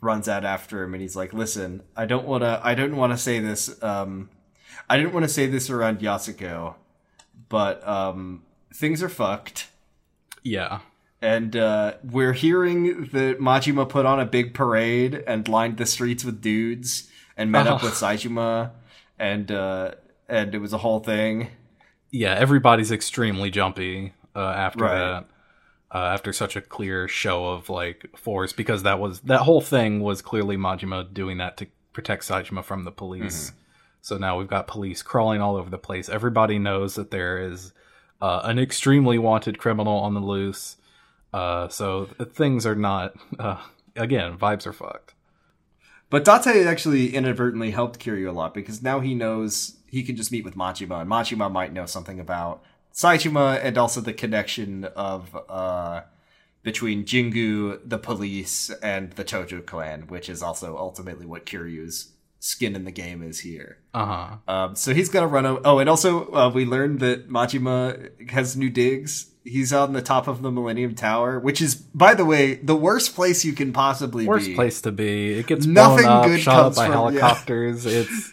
runs out after him, and he's like, "Listen, I don't want to. I don't want to say this. Um, I didn't want to say this around Yasuko, but um, things are fucked." Yeah. and uh, we're hearing that Majima put on a big parade and lined the streets with dudes and met up Oh. with Saejima, and uh, and it was a whole thing. Yeah, everybody's extremely jumpy uh, after Right. that. Uh, after such a clear show of like force, because that was that whole thing was clearly Majima doing that to protect Saejima from the police. So now we've got police crawling all over the place. Everybody knows that there is uh, an extremely wanted criminal on the loose. Uh, so things are not. Uh, again, vibes are fucked. But Date actually inadvertently helped Kiryu a lot because now he knows he can just meet with Majima, and Majima might know something about Saejima and also the connection of uh, between Jingu, the police, and the Tojo clan, which is also ultimately what Kiryu's skin in the game is here. Uh huh. Um, so he's gonna run. O- oh, and also uh, we learned that Majima has new digs. He's on the top of the Millennium Tower, which is, by the way, the worst place you can possibly Worst be. place to be. It gets Nothing blown up, good shot up by from- yeah. helicopters. It's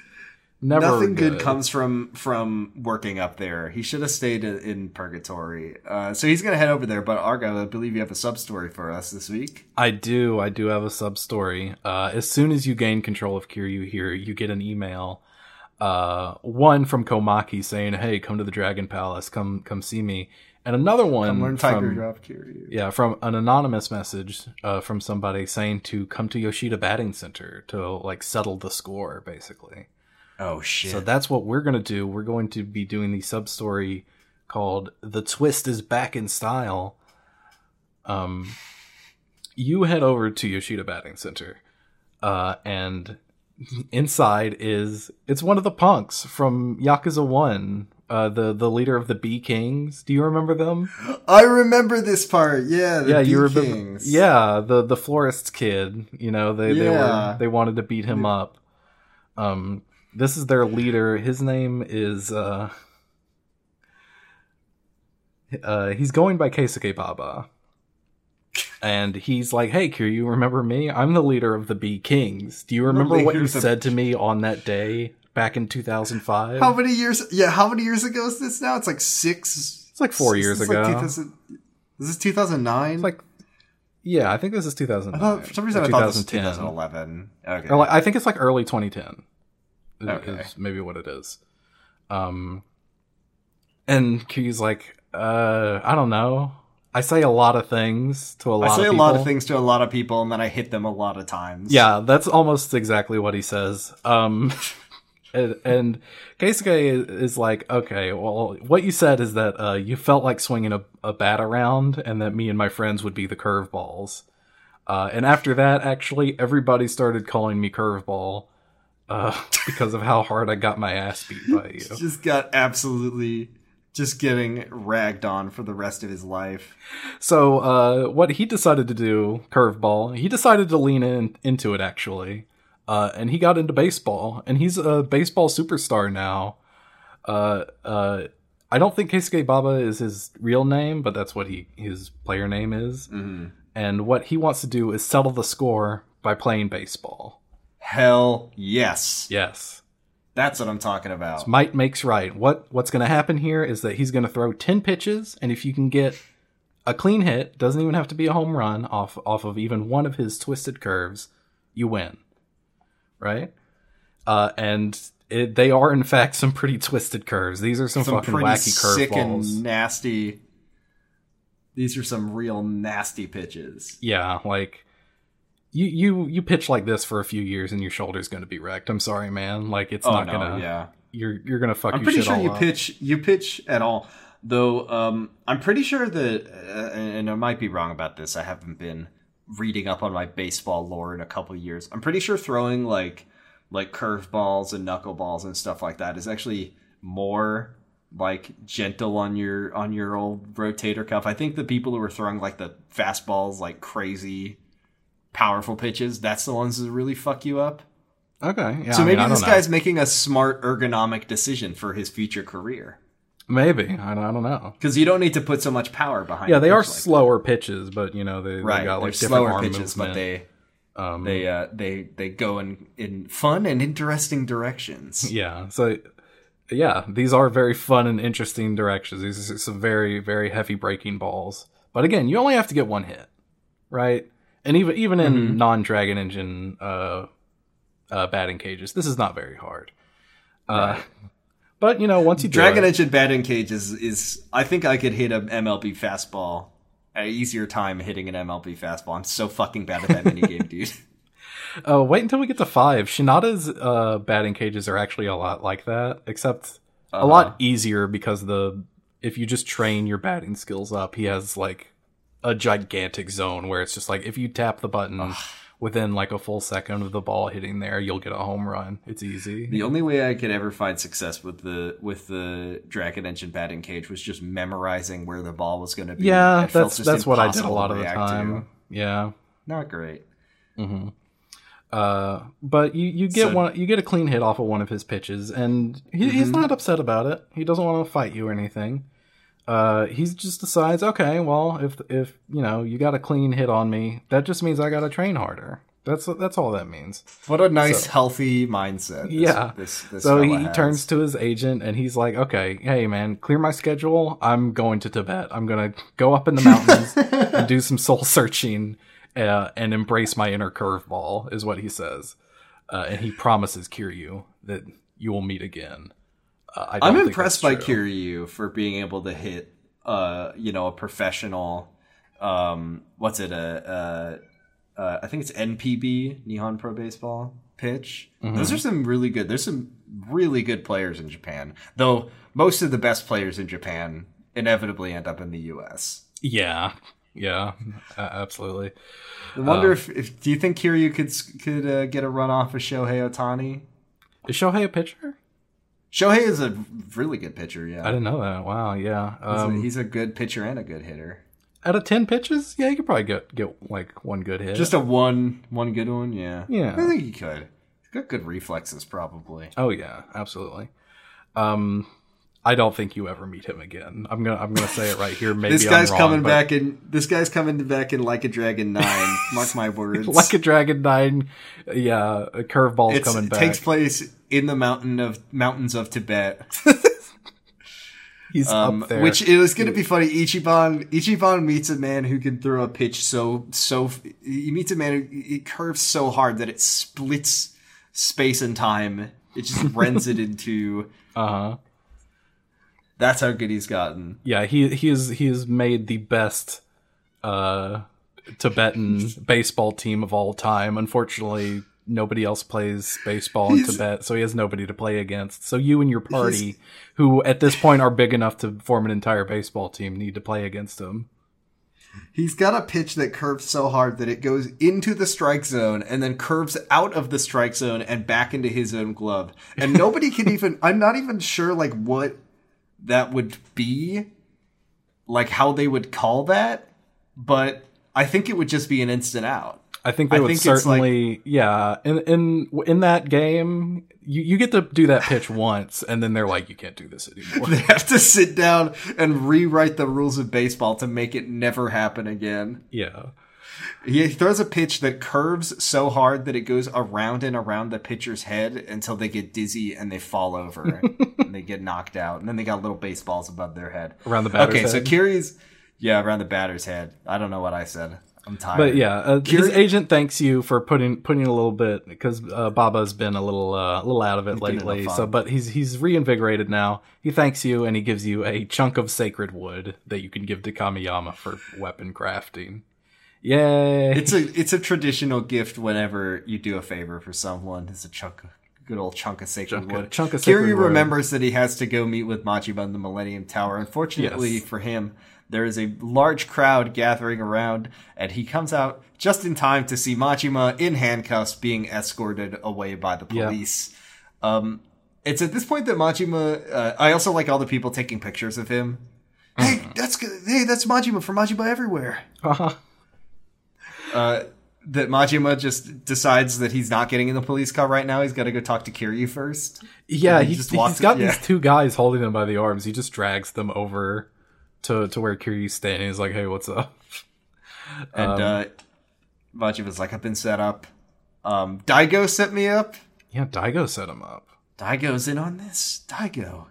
never Nothing good. comes from from working up there. He should have stayed in, in purgatory. Uh, so he's gonna head over there. But Argo, I believe you have a sub story for us this week. I do. I do have a sub story. Uh, as soon as you gain control of Kiryu here, you get an email. Uh, one from Komaki saying, "Hey, come to the Dragon Palace. Come, come see me." And another one learn Tiger from Drop Kiryu. yeah, from an anonymous message uh, from somebody saying to come to Yoshida Batting Center to like settle the score, basically. Oh shit! So that's what we're gonna do. We're going to be doing the sub story called "The Twist is Back in Style." Um, you head over to Yoshida Batting Center, uh, and inside is it's one of the punks from Yakuza One, uh, the the leader of the B Kings. Do you remember them? I remember this part. Yeah, the yeah, you remember? Kings. Yeah, the the florist's kid. You know, they they were they wanted to beat him up. Um, this is their leader. His name is uh, uh he's going by Keisuke Baba. And he's like, "Hey, Kiryu, remember me? I'm the leader of the B Kings. Do you remember what you of said to me on that day back in 2005?" How many years? Yeah, how many years ago is this now? It's like six. It's like four years is like ago. 2000 Is this 2009? Like, yeah, I think this is 2009. I thought, for some reason I thought this was 2010. 2011. Okay. Like, I think it's like early 2010. Is, Okay. is maybe what it is. Um, and Kiryu's like, uh, I don't know. I say a lot of things to a lot. I say of a lot people. of things to a lot of people, and then I hit them a lot of times. Yeah, that's almost exactly what he says. Um, and, and Keisuke is, is like, okay, well, what you said is that uh, you felt like swinging a, a bat around, and that me and my friends would be the curveballs. Uh, and after that, actually, everybody started calling me curveball. Uh, because of how hard I got my ass beat by you. Just got absolutely just getting ragged on for the rest of his life. So, uh, what he decided to do, curveball, he decided to lean in into it actually, uh, and he got into baseball, and he's a baseball superstar now. Uh, uh, I don't think Keisuke Baba is his real name, but that's what he his player name is. Mm-hmm. And what he wants to do is settle the score by playing baseball. Hell yes. Yes. That's what I'm talking about. Might makes right. What what's going to happen here is that he's going to throw 10 pitches and if you can get a clean hit, doesn't even have to be a home run off off of even one of his twisted curves, you win. Right? Uh, and it, they are in fact some pretty twisted curves. These are some, Some fucking pretty wacky sick and nasty. These are some real nasty pitches. Yeah, like you you you pitch like this for a few years and your shoulder's going to be wrecked. I'm sorry, man. Like it's Oh not no, gonna. yeah. You're you're gonna fuck. I'm pretty sure you up. pitch you pitch at all. Though um, I'm pretty sure that, uh, and I might be wrong about this. I haven't been reading up on my baseball lore in a couple years. I'm pretty sure throwing like like curveballs and knuckleballs and stuff like that is actually more like gentle on your on your old rotator cuff. I think the people who were throwing like the fastballs, like crazy powerful pitches, that's the ones that really fuck you up. Okay, yeah. so I maybe I this don't know. guy's making a smart ergonomic decision for his future career. maybe I don't, know. Because you don't need to put so much power behind. Yeah, they are like slower pitches, but you know they, that. they got like They're different slower pitches, but they um, they uh, they they go in in fun and interesting directions. yeah. So yeah, these are very fun and interesting directions. These are some very very heavy breaking balls. But again, you only have to get one hit, right? And even even in Mhm. non Dragon Engine uh, uh, batting cages, this is not very hard. Uh, Right. But you know, once you do Dragon it- Engine batting cages is is I think I could hit a MLB fastball an easier time hitting an MLB fastball. I'm so fucking bad at that minigame, dude. Oh, wait until we get to five. Shinada's uh, batting cages are actually a lot like that, except a Uh-huh. lot easier because the if you just train your batting skills up, he has like a gigantic zone where it's just like if you tap the button within like a full second of the ball hitting there, you'll get a home run. It's easy. The only way I could ever find success with the with the Dragon Engine batting cage was just memorizing where the ball was going to be. yeah, It that's that's what I did a lot of the time. to. Yeah. Not great. hmm Uh, but you, you get So- one you get a clean hit off of one of his pitches, and he, he's Mhm. not upset about it. He doesn't want to fight you or anything. Uh, he just decides, okay, well, if if you know you got a clean hit on me, that just means I got to train harder. That's that's all that means. What a nice, So- healthy mindset. This, Yeah. This, this so he has. turns to his agent and he's like, okay, hey man, clear my schedule. I'm going to Tibet. I'm gonna go up in the mountains and do some soul searching uh, and embrace my inner curveball, is what he says. Uh, and he promises Kiryu that you will meet again. Uh, I think impressed by. Kiryu for being able to hit, uh, you know, a professional. Um, what's it? A, uh, uh, I think it's NPB Nihon Pro Baseball pitch. Mm-hmm. Those are some really good. There's some really good players in Japan, though. Most of the best players in Japan inevitably end up in the U.S. Yeah, yeah, absolutely. I wonder Um, if, if do you think Kiryu could could uh, get a run off of Shohei Otani? Is Shohei a pitcher? Shohei is a really good pitcher. Yeah, I didn't know that. Wow, yeah. he's, a, Um, he's a good pitcher and a good hitter. out of ten pitches, yeah, you could probably get get like one good hit. Just a one one good one, yeah. Yeah. I think he could. He's got good reflexes, probably. Oh yeah, absolutely. Um, I don't think you ever meet him again. I'm gonna I'm gonna say it right here. Maybe this I'm guy's wrong, coming but back in. This guy's coming back in like a Dragon Nine. Mark my words. like a Dragon Nine. Yeah, a curveball's It's- coming it back. takes place in the mountain of mountains of Tibet, He's um, up there. which it was going to be funny. Ichiban Ichiban meets a man who can throw a pitch so so. He meets a man who it curves so hard that it splits space and time. It just rends it into. uh huh. That's how good he's gotten. Yeah, he he is he has made the best uh Tibetan baseball team of all time. Unfortunately, nobody else plays baseball in He's- Tibet, so he has nobody to play against. So you and your party, who at this point are big enough to form an entire baseball team, need to play against him. He's got a pitch that curves so hard that it goes into the strike zone and then curves out of the strike zone and back into his own glove. And nobody can even, I'm not even sure like what that would be, like how they would call that, but I think it would just be an instant out. I think they I would think it's like- certainly, yeah. In in in that game, you, you get to do that pitch once, and then they're like, you can't do this anymore. They have to sit down and rewrite the rules of baseball to make it never happen again. yeah, He throws a pitch that curves so hard that it goes around and around the pitcher's head until they get dizzy and they fall over and they get knocked out. And then they got little baseballs above their head. around the batter's okay, so head. Kiri's, yeah, around the batter's head. I don't know what I said. I'm tired. But yeah, uh, his agent thanks you for putting putting a little bit because uh, Baba's been a little uh, a little out of it lately. So, but he's he's reinvigorated now. He thanks you and he gives you a chunk of sacred wood that you can give to Kamiyama for weapon crafting. Yay! It's a it's a traditional gift whenever you do a favor for someone. It's a chunk of good old chunk of sacred Chunk of- wood. chunk of Kiryu sacred wood. remembers that he has to go meet with Majima in the Millennium Tower. Unfortunately Yes. for him, there is a large crowd gathering around, and he comes out just in time to see Majima in handcuffs being escorted away by the Yeah. police. Um, it's at this point that Majima. Uh, I also like all the people taking pictures of him. Hey, that's good. Hey, that's Majima from Majima Everywhere Uh-huh. Uh, that Majima just decides that he's not getting in the police car right now. He's got to go talk to Kiryu first. Yeah, he he, just he's got yeah. these two guys holding him by the arms. He just drags them over to to where Kiryu's standing. He's like, "Hey, what's up?" And Um, uh, Majima's like, I've been set up. Um, Daigo set me up. Yeah, Daigo set him up. Daigo's in on this. Daigo,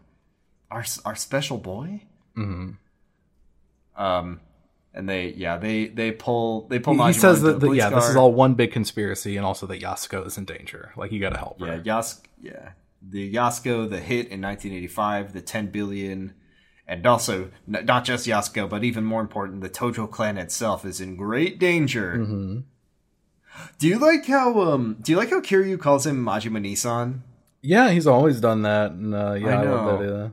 our our special boy. hmm Um, and they yeah they they pull they pull. He, Majima says that, the yeah, police this is all one big conspiracy, and also that Yasuko is in danger. Like you got to help her. Yeah, Yas yeah. The Yasko, the hit in 1985, the 10 billion, and also not just Yasko, but even more important, the Tojo clan itself is in great danger. hmm Do you like how um do you like how Kiryu calls him Majima Niisan? Yeah, he's always done that, and uh, yeah, I I, love that. Uh,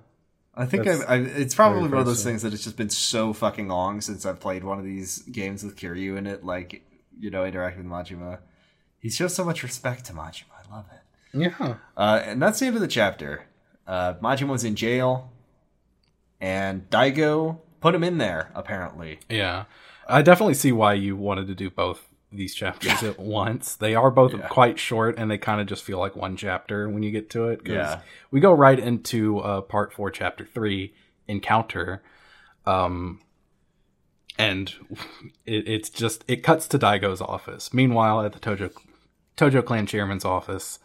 I think I've, I've, it's probably one of those things that it's just been so fucking long since I've played one of these games with Kiryu in it, like you know, interacting with Majima. He shows so much respect to Majima. I love it. yeah, Uh, and that's the end of the chapter. Uh, Majima was in jail, and Daigo put him in there. Apparently, yeah. I definitely see why you wanted to do both these chapters at once. They are both Yeah. quite short, and they kind of just feel like one chapter when you get to it. Yeah. we go right into uh, part four, chapter three, encounter. Um, and it, it's just it cuts to Daigo's office. Meanwhile, at the Tojo Tojo clan chairman's office,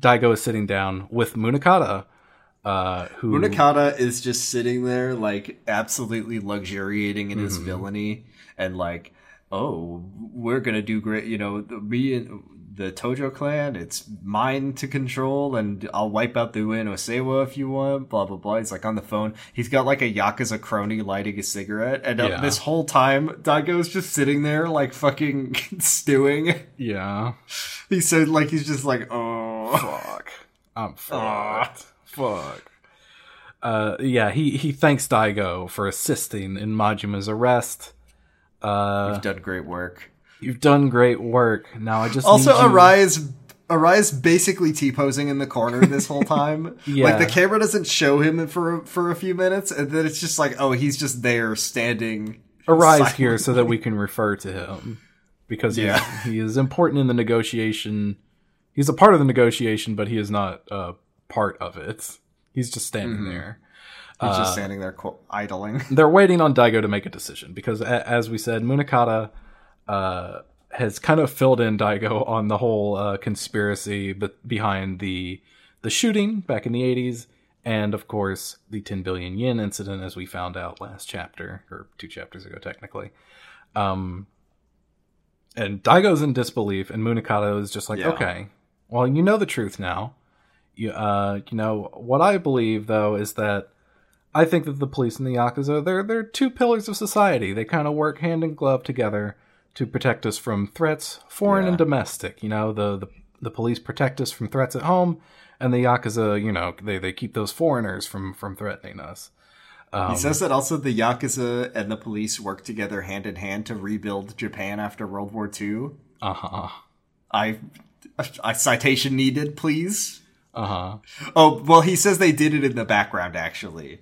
Daigo is sitting down with Munakata, uh, who Munakata is just sitting there, like absolutely luxuriating in his villainy, and like, oh, we're gonna do great. You know, me and the Tojo clan, it's mine to control, and I'll wipe out the Ueno Seiwa if you want. Blah blah blah. He's like on the phone. He's got like a yakuza crony lighting a cigarette, and uh, Yeah. this whole time, Daigo's just sitting there, like fucking stewing. yeah, He's so like he's just like, oh, fuck, I'm fucked, fuck. Uh, yeah, he he thanks Daigo for assisting in Majima's arrest. Uh, you've done great work. you've done great work. Now I just Also, need you- Arai's Arai's basically T posing in the corner this whole time. Yeah. Like the camera doesn't show him for for a few minutes, and then it's just like, oh, he's just there standing. Arai's silently. here so that we can refer to him because he, Yeah. he is important in the negotiation. He's a part of the negotiation, but he is not uh, part of it. He's just standing Mm-hmm. there. He's Uh, just standing there qu- idling. They're waiting on Daigo to make a decision because, a- as we said, Munakata uh, has kind of filled in Daigo on the whole uh, conspiracy be- behind the the shooting back in the '80s, and of course the 10 billion yen incident, as we found out last chapter or two chapters ago, technically. Um, and Daigo's in disbelief, and Munakata is just like, Yeah. okay, well, you know the truth now. You, uh, you know what I believe though is that I think that the police and the yakuza they're they're two pillars of society. They kind of work hand in glove together to protect us from threats, foreign Yeah. and domestic. You know, the, the the police protect us from threats at home, and the yakuza, you know, they they keep those foreigners from from threatening us. he says that also the Yakuza and the police work together hand in hand to rebuild Japan after World War II. Uh huh. I, a citation needed, please. Uh huh. Oh, well, he says they did it in the background, actually.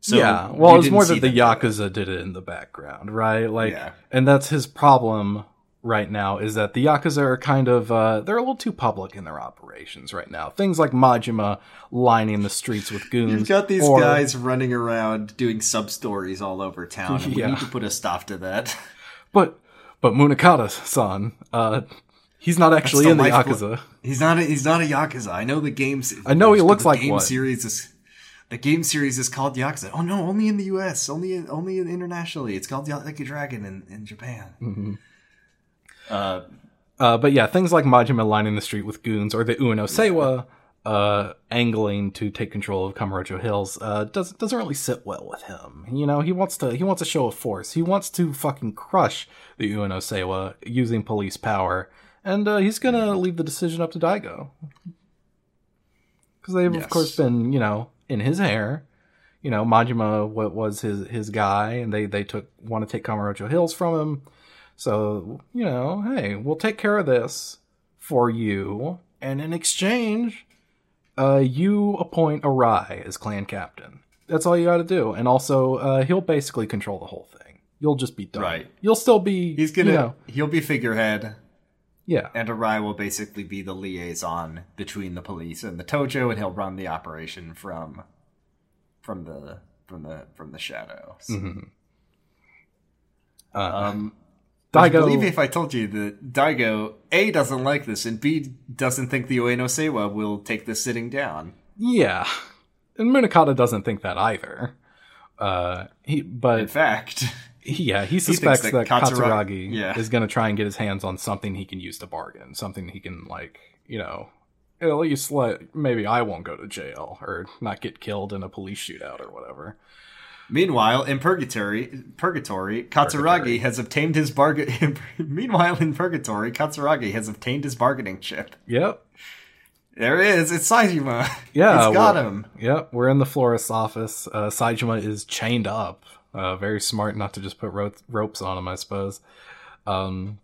So yeah. Well, it's more that the. Yakuza did it in the background, right? Like, Yeah. and that's his problem right now is that the Yakuza are kind of, uh, they're a little too public in their operations right now. Things like Majima lining the streets with goons. You've got these or- guys running around doing sub stories all over town, and we Yeah. need to put a stop to that. But, but Munakata-san, uh, he's not actually the in the Yakuza. He's not. A, he's not a yakuza. I know the games. I know he looks like game one. series is. The game series is called Yakuza. Oh no, only in the U.S. Only in, only internationally. It's called Ya- Like a Dragon in, in Japan. Mm-hmm. Uh, Uh, but yeah, things like Majima lining the street with goons or the Ueno Seiwa uh, angling to take control of Kamurocho Hills uh, doesn't doesn't really sit well with him. You know, he wants to he wants a show of force. He wants to fucking crush the Ueno Seiwa using police power, and uh, he's gonna leave the decision up to Daigo because they've Yes. of course been you know in his hair. You know, Majima wa- was his his guy, and they they took want to take Kamurocho Hills from him. So, you know, hey, we'll take care of this for you. And in exchange, uh, you appoint Arai as clan captain. That's all you got to do. And also, uh, he'll basically control the whole thing. You'll just be done. Right. You'll still be. he's gonna. You know, He'll be figurehead, yeah. and Arai will basically be the liaison between the police and the Tojo, and he'll run the operation from, from the from the from the shadows. Mm-hmm. Uh, Um, I Daigo. believe if I told you that Daigo A doesn't like this and B doesn't think the Ueno Seiwa will take this sitting down. yeah. And Munakata doesn't think that either. Uh, he, but In fact, Yeah, he suspects that that, Katsura- Katsuragi yeah. is going to try and get his hands on something he can use to bargain, something he can like, you know, at least let maybe I won't go to jail or not get killed in a police shootout or whatever. meanwhile in Purgatory, Purgatory, Katsuragi Purgatory. has obtained his bargain. meanwhile in Purgatory, Katsuragi has obtained his bargaining chip. Yep. There it is. It's Saejima. Yeah, He's got him. Yep, we're in the florist's office. Uh, Saejima is chained up. Uh, very smart not to just put ro- ropes on him, I suppose. Um,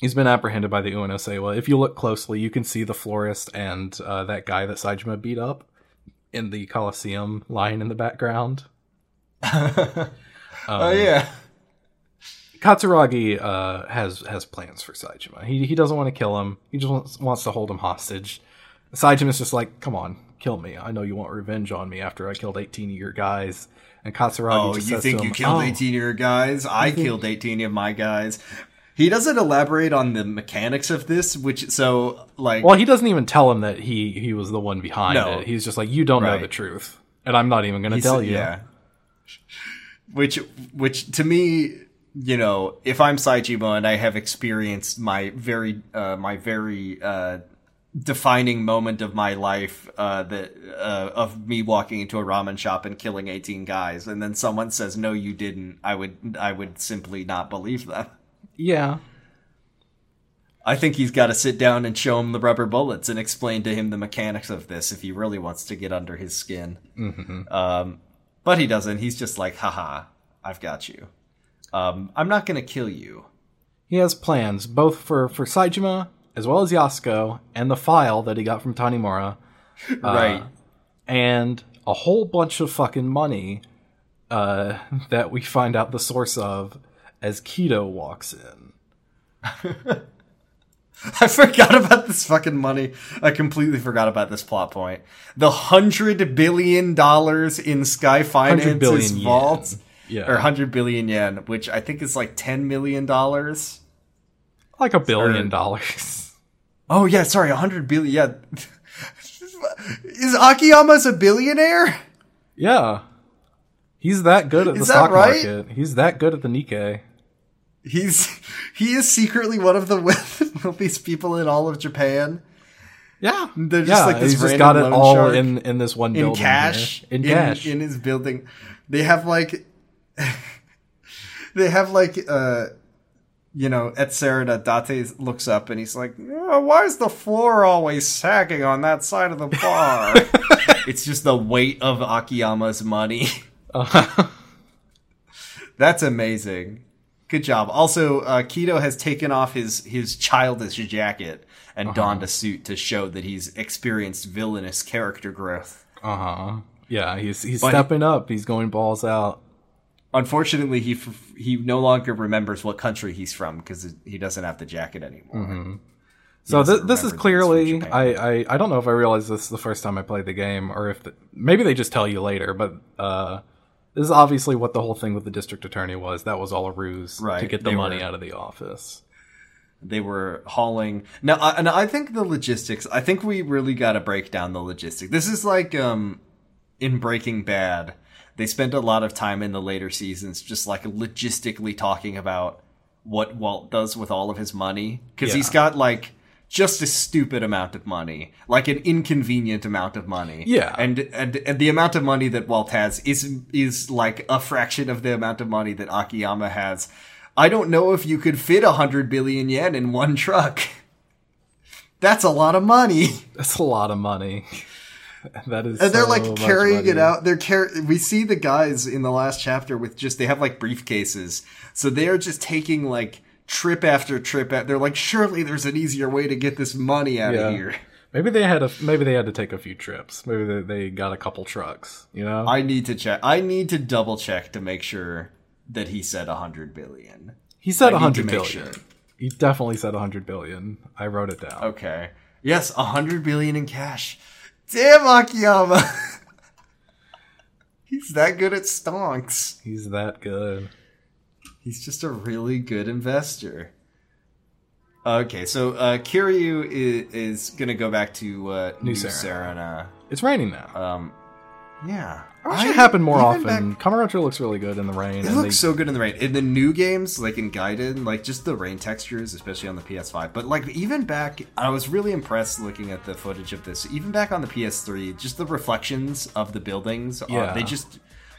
he's been apprehended by the Ueno Seiwa. If you look closely, you can see the florist and uh, that guy that Saejima beat up in the Colosseum lying in the background. oh Um, yeah. Katsuragi uh, has has plans for Saejima. He he doesn't want to kill him. He just wants, wants to hold him hostage. Saejima's just like, come on, kill me. I know you want revenge on me after I killed 18 of your guys. And Katsuragi Oh, you think you him, killed "Oh, 18 of your guys? I killed 18 of my guys. He doesn't elaborate on the mechanics of this, which so like Well, he doesn't even tell him that he he was the one behind No. it. He's just like, you don't know the truth, and I'm not even going to tell you. Yeah. Which, which to me, you know, if I'm Saejima and I have experienced my very, uh, my very uh, defining moment of my life, uh, that uh, of me walking into a ramen shop and killing 18 guys, and then someone says, "No, you didn't," I would, I would simply not believe them. yeah. I think he's got to sit down and show him the rubber bullets and explain to him the mechanics of this if he really wants to get under his skin. Mm-hmm. Um, but he doesn't. He's just like, haha, I've got you. Um, I'm not going to kill you. He has plans both for for Saejima as well as Yasuko and the file that he got from Tanimura. right. and a whole bunch of fucking money uh, that we find out the source of as Keto walks in. I forgot about this fucking money. I completely forgot about this plot point. The hundred billion dollars in Sky 100 Finance's vault. Yeah. Or hundred billion yen, which I think is like ten million dollars. Like a billion Or- dollars. Oh yeah, sorry, a hundred billion. Yeah, is Akiyama's a billionaire? Yeah. He's that good at the stock right? market. He's that good at the Nikkei. He's he is secretly one of the wealthiest people in all of Japan Yeah. They're just yeah, like this he's just got it all in, in this one in cash. here. In, cash. in his building. They have like they have like uh you know, at Sarada, Date looks up and he's like, "Oh, "Why is the floor always sagging on that side of the bar?" it's just the weight of Akiyama's money. That's amazing. Good job. Also, uh, Keto has taken off his his childish jacket and Uh-huh. donned a suit to show that he's experienced villainous character growth. uh huh. Yeah, he's he's But- stepping up. He's going balls out. Unfortunately, he f- he no longer remembers what country he's from because he doesn't have the jacket anymore. Mm-hmm. So doesn't th- this is remember that he's from clearly I, I I don't know if I realized this the first time I played the game or if the, maybe they just tell you later, but uh, this is obviously what the whole thing with the district attorney was. That was all a ruse to get the they money were- out of the office. They were hauling now, I, and I think the logistics. I think we really got to break down the logistics. This is like um in Breaking Bad. They spend a lot of time in the later seasons just like logistically talking about what Walt does with all of his money because Yeah. he's got like just a stupid amount of money, like an inconvenient amount of money. Yeah. and and, and the amount of money that Walt has is is like a fraction of the amount of money that Akiyama has. I don't know if you could fit a hundred billion yen in one truck. That's a lot of money. That's a lot of money. that is, And they're so like carrying it out. They're car- We see the guys in the last chapter with just they have like briefcases, so they are just taking like trip after trip. At- they're like, surely there's an easier way to get this money out Yeah. of here. Maybe they had a maybe they had to take a few trips. Maybe they, they got a couple trucks. You know, I need to check. I need to double check to make sure that he said a hundred billion. he said a hundred billion. sure. He definitely said a hundred billion. I wrote it down. Okay. Yes, a hundred billion in cash. Damn Akiyama. He's that good at stonks. He's that good. He's just a really good investor. Okay, so uh, Kiryu is, is gonna go back to uh, New, New Serena. It's raining now. Um, yeah, I it more often. back- Kamurocho looks really good in the rain. It and looks they- so good in the rain. In the new games, like in Gaiden, like just the rain textures, especially on the PS5. But like even back, I was really impressed looking at the footage of this. Even back on the PS3, just the reflections of the buildings. Yeah. they just,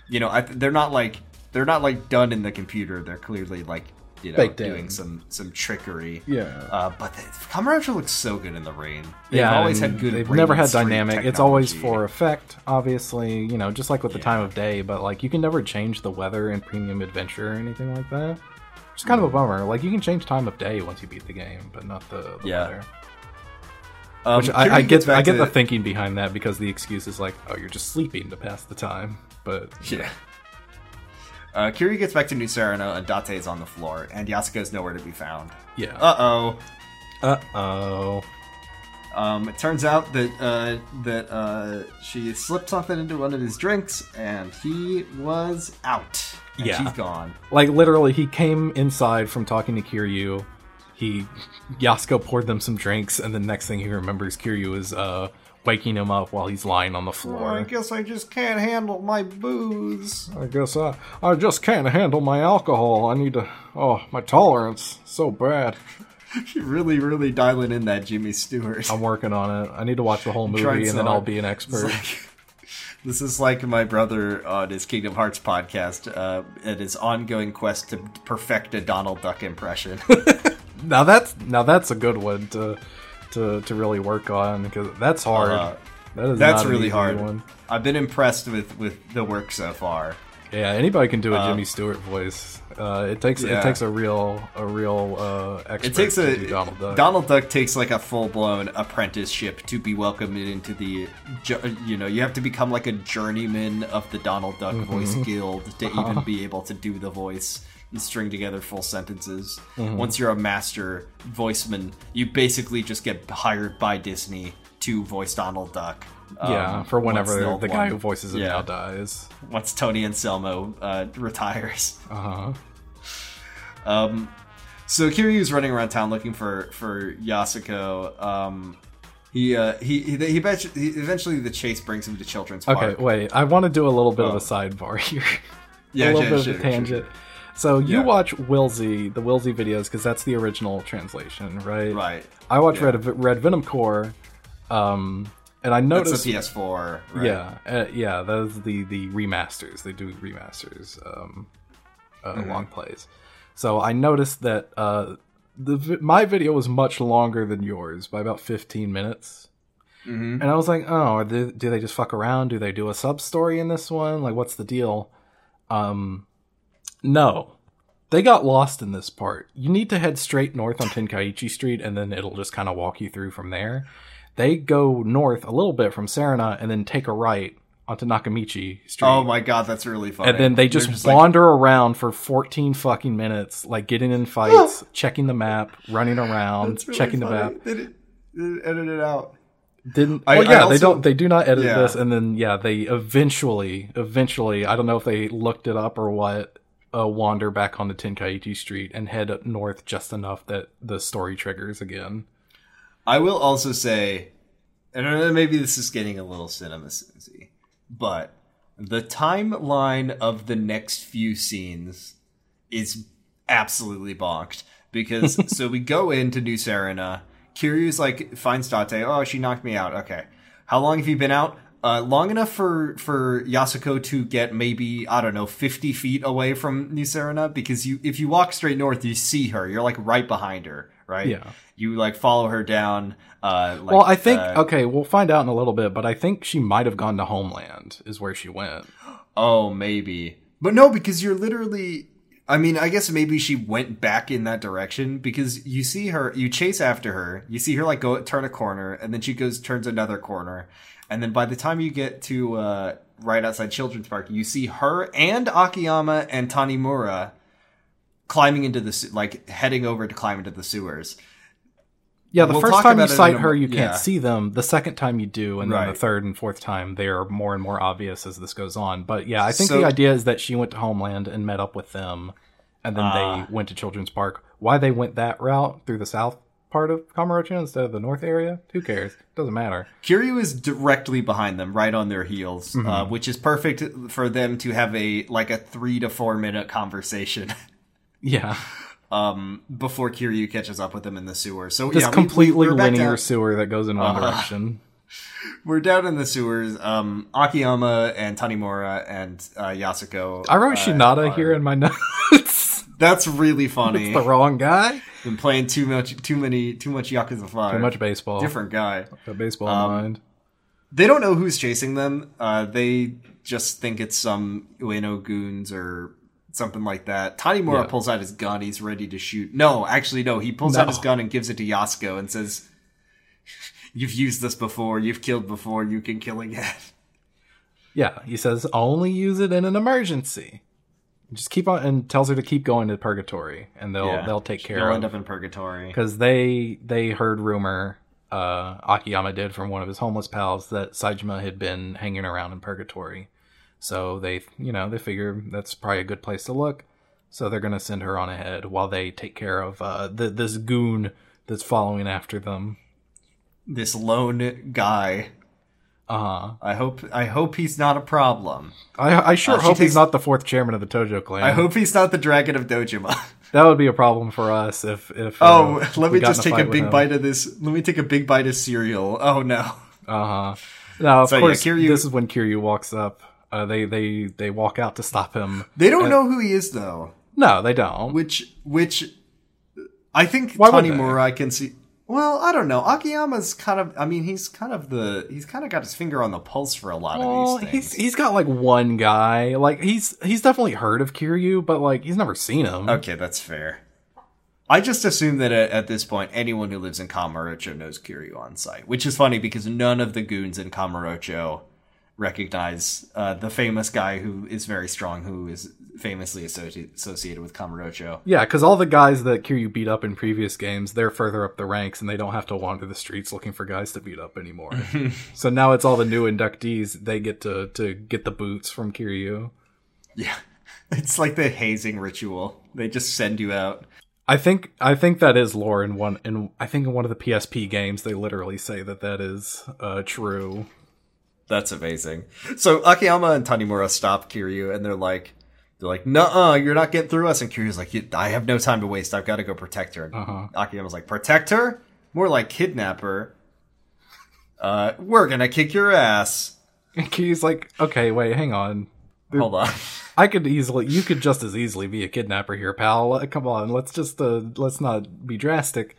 you know, I, they're not like they're not like done in the computer. They're clearly like you know Baked doing in. some some trickery. Yeah. Uh, but the, Kamurocho looks so good in the rain. They've yeah, always had good. They've never had dynamic. It's always for effect, obviously. You know, just like with the Yeah. time of day. But like, you can never change the weather in Premium Adventure or anything like that. It's kind of a bummer. Like, you can change time of day once you beat the game, but not the, the Yeah. weather. Um, Which I, I get. I get the thinking behind that because the excuse is like, oh, you're just sleeping to pass the time. But Yeah. Uh, Kiryu gets back to New Serena, and Date is on the floor, and Yasuko is nowhere to be found. yeah. Uh oh. Uh oh. Um, it turns out that uh, that uh, she slipped something into one of his drinks, and he was out. And Yeah. she's gone. Like literally, he came inside from talking to Kiryu. He Yasuko poured them some drinks, and the next thing he remembers, Kiryu is uh, waking him up while he's lying on the floor. I guess I just can't handle my booze. I guess I I just can't handle my alcohol. I need to. Oh, my tolerance so bad. She's really, really dialing in that Jimmy Stewart. I'm working on it. I need to watch the whole movie, trying and so then I'll be an expert. This is like my brother on his Kingdom Hearts podcast uh, and his ongoing quest to perfect a Donald Duck impression. now that's now that's a good one to to to really work on because that's hard. Uh, that is That's not really hard. One. I've been impressed with with the work so far. Yeah, anybody can do a Uh, Jimmy Stewart voice. Uh, it takes Yeah. it takes a real a real uh, expert It takes a do Donald Duck. Donald Duck takes like a full blown apprenticeship to be welcomed into the. You know, you have to become like a journeyman of the Donald Duck Mm-hmm. Voice Guild to Uh-huh. even be able to do the voice and string together full sentences. Mm-hmm. Once you're a master voiceman, you basically just get hired by Disney to voice Donald Duck. yeah, um, for whenever the the, guy who voices him yeah. now dies. once Tony Anselmo uh, retires. Uh huh. Um, so Kiryu's running around town looking for for Yasuko. Um, he uh, he he, he, eventually, he eventually the chase brings him to Children's Park. Okay, wait. I want to do a little bit of Oh. a sidebar here. Yeah, a little yeah, bit sure, of a tangent. sure. So you Yeah. watch Wilsey, the Wilsey videos, because that's the original translation, right? Right. I watch Yeah. Red Red Venom Core, um, and I That's noticed. the PS4. Right? Yeah, uh, yeah, those the the remasters. They do remasters, um, uh, Mm-hmm. long plays. So I noticed that uh, the my video was much longer than yours by about fifteen minutes, Mhm. and I was like, oh, are they, do they just fuck around? Do they do a sub story in this one? Like, what's the deal? Um, no, they got lost in this part. You need to head straight north on Tenkaichi Street, and then it'll just kind of walk you through from there. They go north a little bit from Serena, and then take a right onto Nakamichi Street. Oh my god, that's really funny. and then they just, like, wander around for 14 fucking minutes, like getting in fights, checking the map, running around, really checking the map. They didn't, they didn't edit it out. Didn't I- well, I yeah, also- they don't. They do not edit Yeah. this, and then yeah, they eventually, eventually, I don't know if they looked it up or what. Uh, wander back onto Tenkaichi Street and head up north just enough that the story triggers again. I will also say, and I don't know, maybe this is getting a little cinema sensy, but the timeline of the next few scenes is absolutely bonked because so we go into New Serena. Kiryu's like finds Date. Oh, she knocked me out. Okay, how long have you been out? Uh, long enough for for Yasuko to get maybe I don't know fifty feet away from New Serena because you if you walk straight north you see her. You're like right behind her, right? Yeah. You like follow her down. Uh, like, well, I think uh, okay, we'll find out in a little bit, but I think she might have gone to Homeland, is where she went. Oh, maybe. But no, because you're literally. I mean, I guess maybe she went back in that direction because you see her, you chase after her, you see her like go turn a corner, and then she goes turns another corner, and then by the time you get to uh, right outside Children's Park, you see her and Akiyama and Tanimura climbing into the like heading over to climb into the sewers. Yeah, the We'll first time you sight a her, you can't see them. The second time you do, and then the third and fourth time, they are more and more obvious as this goes on. But yeah, I think So- the idea is that she went to Homeland and met up with them, and then Ah. they went to Children's Park. Why they went that route through the south part of Kamurocho instead of the north area? Who cares? Doesn't matter. Kiryu is directly behind them, right on their heels, uh, which is perfect for them to have a like a three to four minute conversation Yeah, um, before Kiryu catches up with them in the sewer. So this yeah, completely we, linear down- sewer that goes in one Uh-huh. direction. We're down in the sewers. Um, Akiyama and Tanimura and uh, Yasuko. I wrote uh, Shinada are- here in my notes. That's really funny. It's the wrong guy. Been playing too much, too many, too much Yakuza Five. Too much baseball. Different guy. Got baseball Um, mind. They don't know who's chasing them. Uh, they just think it's some Ueno goons or something like that. Tanimura Yeah. pulls out his gun. He's ready to shoot. No, actually, no. He pulls No. out his gun and gives it to Yasuko and says, "You've used this before. You've killed before. You can kill again." Yeah, he says only use it in an emergency. Just keep on and tells her to keep going to purgatory, and they'll Yeah. they'll take They'll end up in purgatory. because they they heard rumor uh, Akiyama did from one of his homeless pals that Saejima had been hanging around in purgatory. So they you know they figure that's probably a good place to look. So they're gonna send her on ahead while they take care of uh, the, this goon that's following after them. This lone guy. Uh huh. I hope. I hope he's not a problem. I I sure Uh, hope takes- he's not the fourth chairman of the Tojo clan. I hope he's not the dragon of Dojima. That would be a problem for us if if. Oh, uh, let me just take a fight big bite of this. Let me take a big bite of cereal. Oh no. Uh huh. Now, of So, yeah, course, Kiryu- this is when Kiryu walks up. Uh, they they they walk out to stop him. They don't know who he is though. No, they don't. Which which I think Why would they? Tanimura I can see. Well, I don't know. Akiyama's kind of. I mean, he's kind of the. He's kind of got his finger on the pulse for a lot Well, of these things. he's he's got like one guy. Like he's he's definitely heard of Kiryu, but like he's never seen him. Okay, that's fair. I just assume that at, at this point, anyone who lives in Kamurocho knows Kiryu on site, which is funny because none of the goons in Kamurocho recognize uh, the famous guy who is very strong, who is famously associ- associated with Kamurocho. Yeah, because all the guys that Kiryu beat up in previous games, they're further up the ranks, and they don't have to wander the streets looking for guys to beat up anymore. so now it's all the new inductees. They get to to get the boots from Kiryu. Yeah. It's like the hazing ritual. They just send you out. I think I think that is lore in one in I think in one of the PSP games they literally say that that is uh, true. That's amazing. So Akiyama and Tanimura stop Kiryu and they're like, they're like, "Nuh-uh, you're not getting through us." And Kiryu's like, "I have no time to waste. I've got to go protect her." And Uh-huh. Akiyama's like, "Protect her? More like kidnap her. Uh, we're gonna kick your ass." And Kiryu's like, okay, wait, hang on. Hold on. I could easily, you could just as easily be a kidnapper here, pal. Come on, let's just uh, let's not be drastic.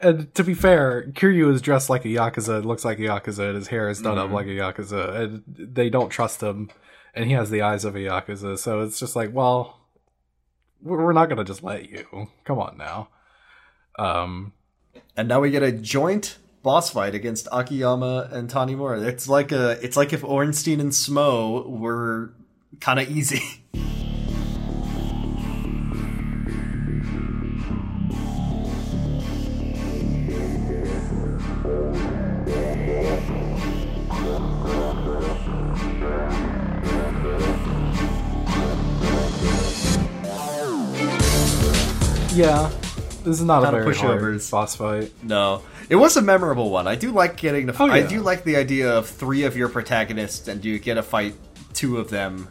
And to be fair, Kiryu is dressed like a yakuza, looks like a yakuza, and his hair is done Mm-hmm. up like a yakuza, and they don't trust him, and he has the eyes of a yakuza. So it's just like, well, we're not gonna just let you. Come on now. Um, And now we get a joint boss fight against Akiyama and Tanimura. It's like a it's like if Ornstein and Smough were kind of easy. yeah, this is not a Kinda very hard boss fight. No, it was a memorable one. I do like getting the. Oh, I do like the idea of three of your protagonists, and you get to fight two of them.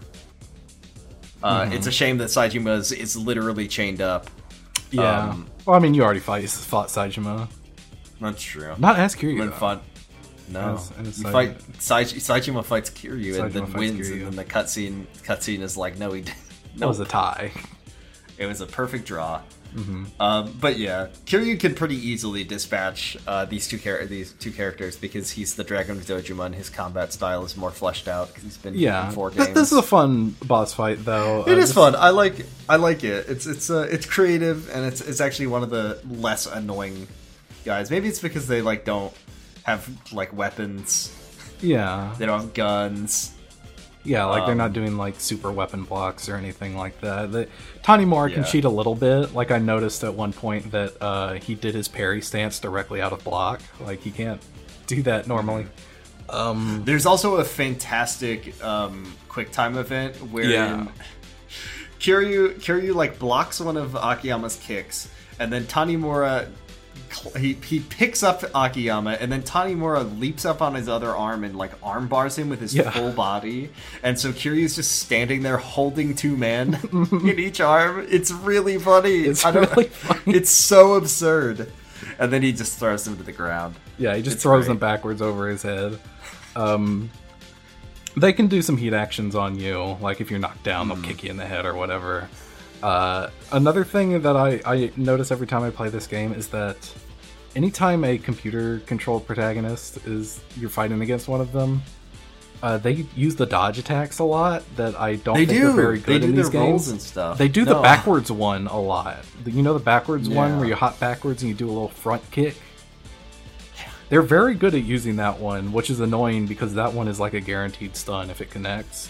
Uh, Mm-hmm. It's a shame that Saejima is, is literally chained up. Yeah. Um, well, I mean, you already fight, fought Saejima. That's true. Not as Kiryu. Though. No, As- as you Saejima- fight Saij- Saejima fights Kiryu and then wins, Kiryu. and then the cutscene cutscene is like, no, he didn't. That No, was a tie. it was a perfect draw. Mm-hmm. Um, but yeah, Kiryu can pretty easily dispatch uh, these two char- these two characters because he's the Dragon of Dojima and his combat style is more fleshed out because he's been Yeah. in four Th- games. This is a fun boss fight, though. It Uh, is fun. I like I like it. It's it's uh, it's creative and it's it's actually one of the less annoying guys. Maybe it's because they like don't have like weapons. Yeah. They don't have guns. Yeah, like they're Um, not doing like super weapon blocks or anything like that. The, Tanimura can Yeah. cheat a little bit. Like I noticed at one point that uh, he did his parry stance directly out of block. Like he can't do that normally. Um, There's also a fantastic um, quick time event where Yeah. Kiryu Kiryu like blocks one of Akiyama's kicks, and then Tanimura he he picks up Akiyama, and then Tanimura leaps up on his other arm and like arm bars him with his Yeah. full body, and so Kiryu's just standing there holding two men in each arm. It's really funny. It's really funny. It's so absurd, and then he just throws him to the ground. yeah, he just It's throws great. them backwards over his head. Um, they can do some heat actions on you. Like if you're knocked down, Hmm. they'll kick you in the head or whatever. Uh, another thing that I, I notice every time I play this game is that anytime a computer controlled protagonist is you're fighting against one of them, uh, they use the dodge attacks a lot that I don't They think do. are very They good do in these games. and stuff. They do the backwards one a lot. You know the backwards one where you hop backwards and you do a little front kick. They're very good at using that one, which is annoying because that one is like a guaranteed stun if it connects.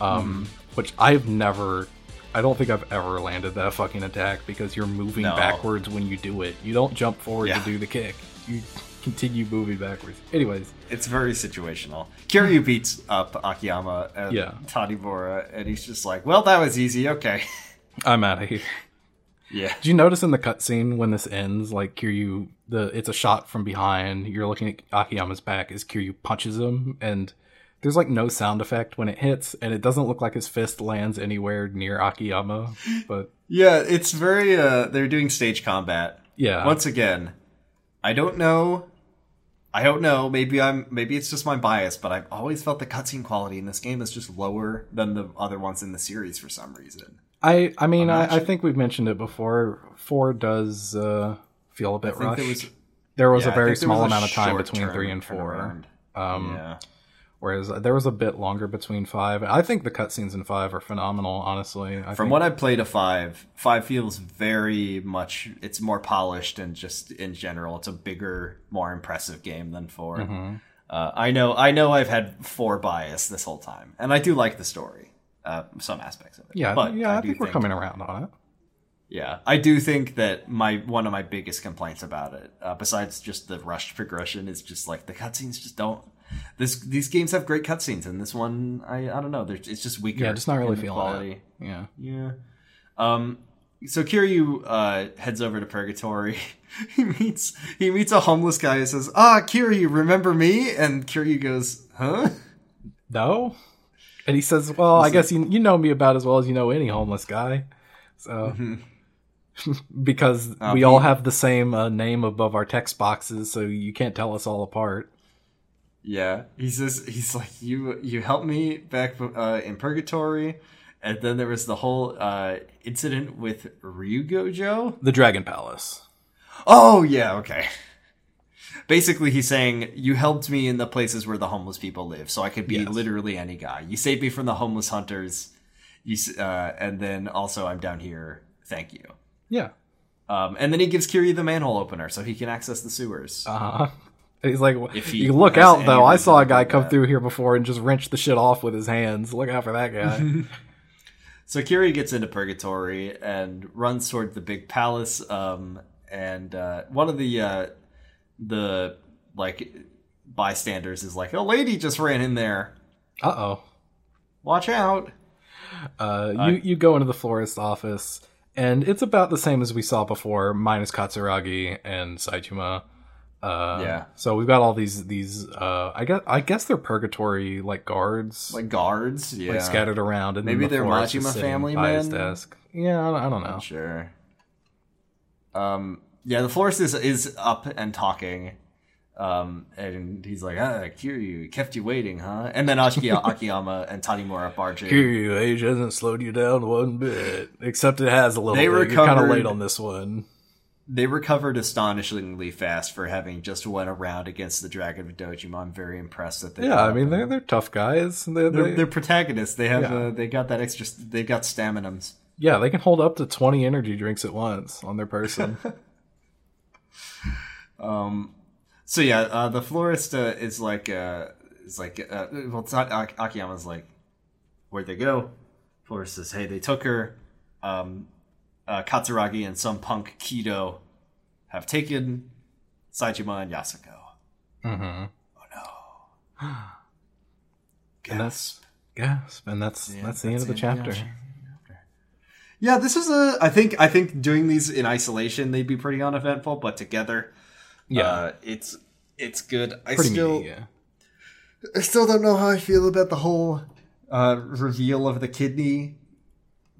Um, Hmm. Which I've never, I don't think I've ever landed that fucking attack because you're moving No. backwards when you do it. You don't jump forward Yeah. to do the kick. You continue moving backwards. Anyways, It's very situational. Kiryu hmm. beats up Akiyama and Yeah. Tanimura, and he's just like, "Well, that was easy. Okay." I'm out of here. Yeah. Do you notice in the cutscene when this ends, like Kiryu, the it's a shot from behind. You're looking at Akiyama's back as Kiryu punches him, and there's like no sound effect when it hits, and it doesn't look like his fist lands anywhere near Akiyama. But Yeah, it's very. uh They're doing stage combat yeah, once again. I don't know. I don't know. Maybe I'm. Maybe it's just my bias, but I've always felt the cutscene quality in this game is just lower than the other ones in the series for some reason. I I mean I, I think we've mentioned it before. Four does uh, feel a bit rushed. there was there was yeah, a very small amount of time between three and four. Um, yeah. Whereas there was a bit longer between five. I think the cutscenes in five are phenomenal. Honestly, I From think, what I've played of five, five feels very much. It's more polished and just in general, it's a bigger, more impressive game than 4 Mm-hmm. Uh, I know, I know, I've had four bias this whole time, and I do like the story, uh, some aspects of it. yeah, but yeah, I, do think we're coming around on it. Yeah, I do think that my one of my biggest complaints about it, uh, besides just the rushed progression, is just like the cutscenes just don't. This these games have great cutscenes, and this one, I I don't know, it's just weaker. Yeah, just not really feeling quality. it. Yeah. Yeah. Um. So Kiryu uh, heads over to Purgatory. he meets he meets a homeless guy who says, "Ah, Kiryu, remember me?" And Kiryu goes, "Huh?" No. And he says, "Well, I guess you you know me about as well as you know any homeless guy." So because Uh, we all have the same uh, name above our text boxes, so you can't tell us all apart. Yeah. He says he's like, "You you helped me back uh, in Purgatory." And then there was the whole uh, incident with Ryugojo. The Dragon Palace. Oh yeah, okay. Basically, he's saying you helped me in the places where the homeless people live, so I could be Yes. literally any guy. You saved me from the homeless hunters. You uh, and then also I'm down here. Thank you. Yeah. Um, and then he gives Kiryu the manhole opener so he can access the sewers. Uh-huh. He's like, If he you look out though. I saw a guy do come that." through here before and just wrench the shit off with his hands. Look out for that guy. So Kiryu gets into purgatory and runs toward the big palace. Um, and uh, one of the uh, the like bystanders is like, "A lady just ran in there. uh oh. Watch out!" Uh, you you go into the florist's office, and it's about the same as we saw before, minus Katsuragi and Saitama. Uh, Yeah. So we've got all these these. Uh, I guess I guess they're purgatory like guards, like, Like guards, yeah, scattered around. And Maybe the they're Majima family by his desk. Yeah, I don't, I don't know. Sure. Um, yeah, the florist is is up and talking. Um, and he's like, ah, Kiryu, kept you waiting, huh? And then Aki- Akiyama and Tanimura barge in. Kiryu, age hasn't slowed you down one bit, except it has a little They bit. You're kind of late on this one. They recovered astonishingly fast for having just went around against the Dragon of Dojima. I'm very impressed that they. Yeah, I mean they're they're tough guys. They're, they're, they, they're protagonists. They have Yeah. uh, they got that extra. They got Staminans. yeah, they can hold up to twenty energy drinks at once on their person. Um, so yeah, uh, the florist uh, is like uh, is like uh, well, it's not Ak- Akiyama's like, where'd they go? Florist says, hey, they took her. Um, uh, Katsuragi and some punk Kido have taken Saejima and Yasuko. mm-hmm. And that's gasp, and that's that's the end of the chapter. Yeah, this is a. I think I think doing these in isolation they'd be pretty uneventful, but together, Yeah, uh, it's it's good. I pretty still meaty, yeah. I still don't know how I feel about the whole uh, reveal of the kidney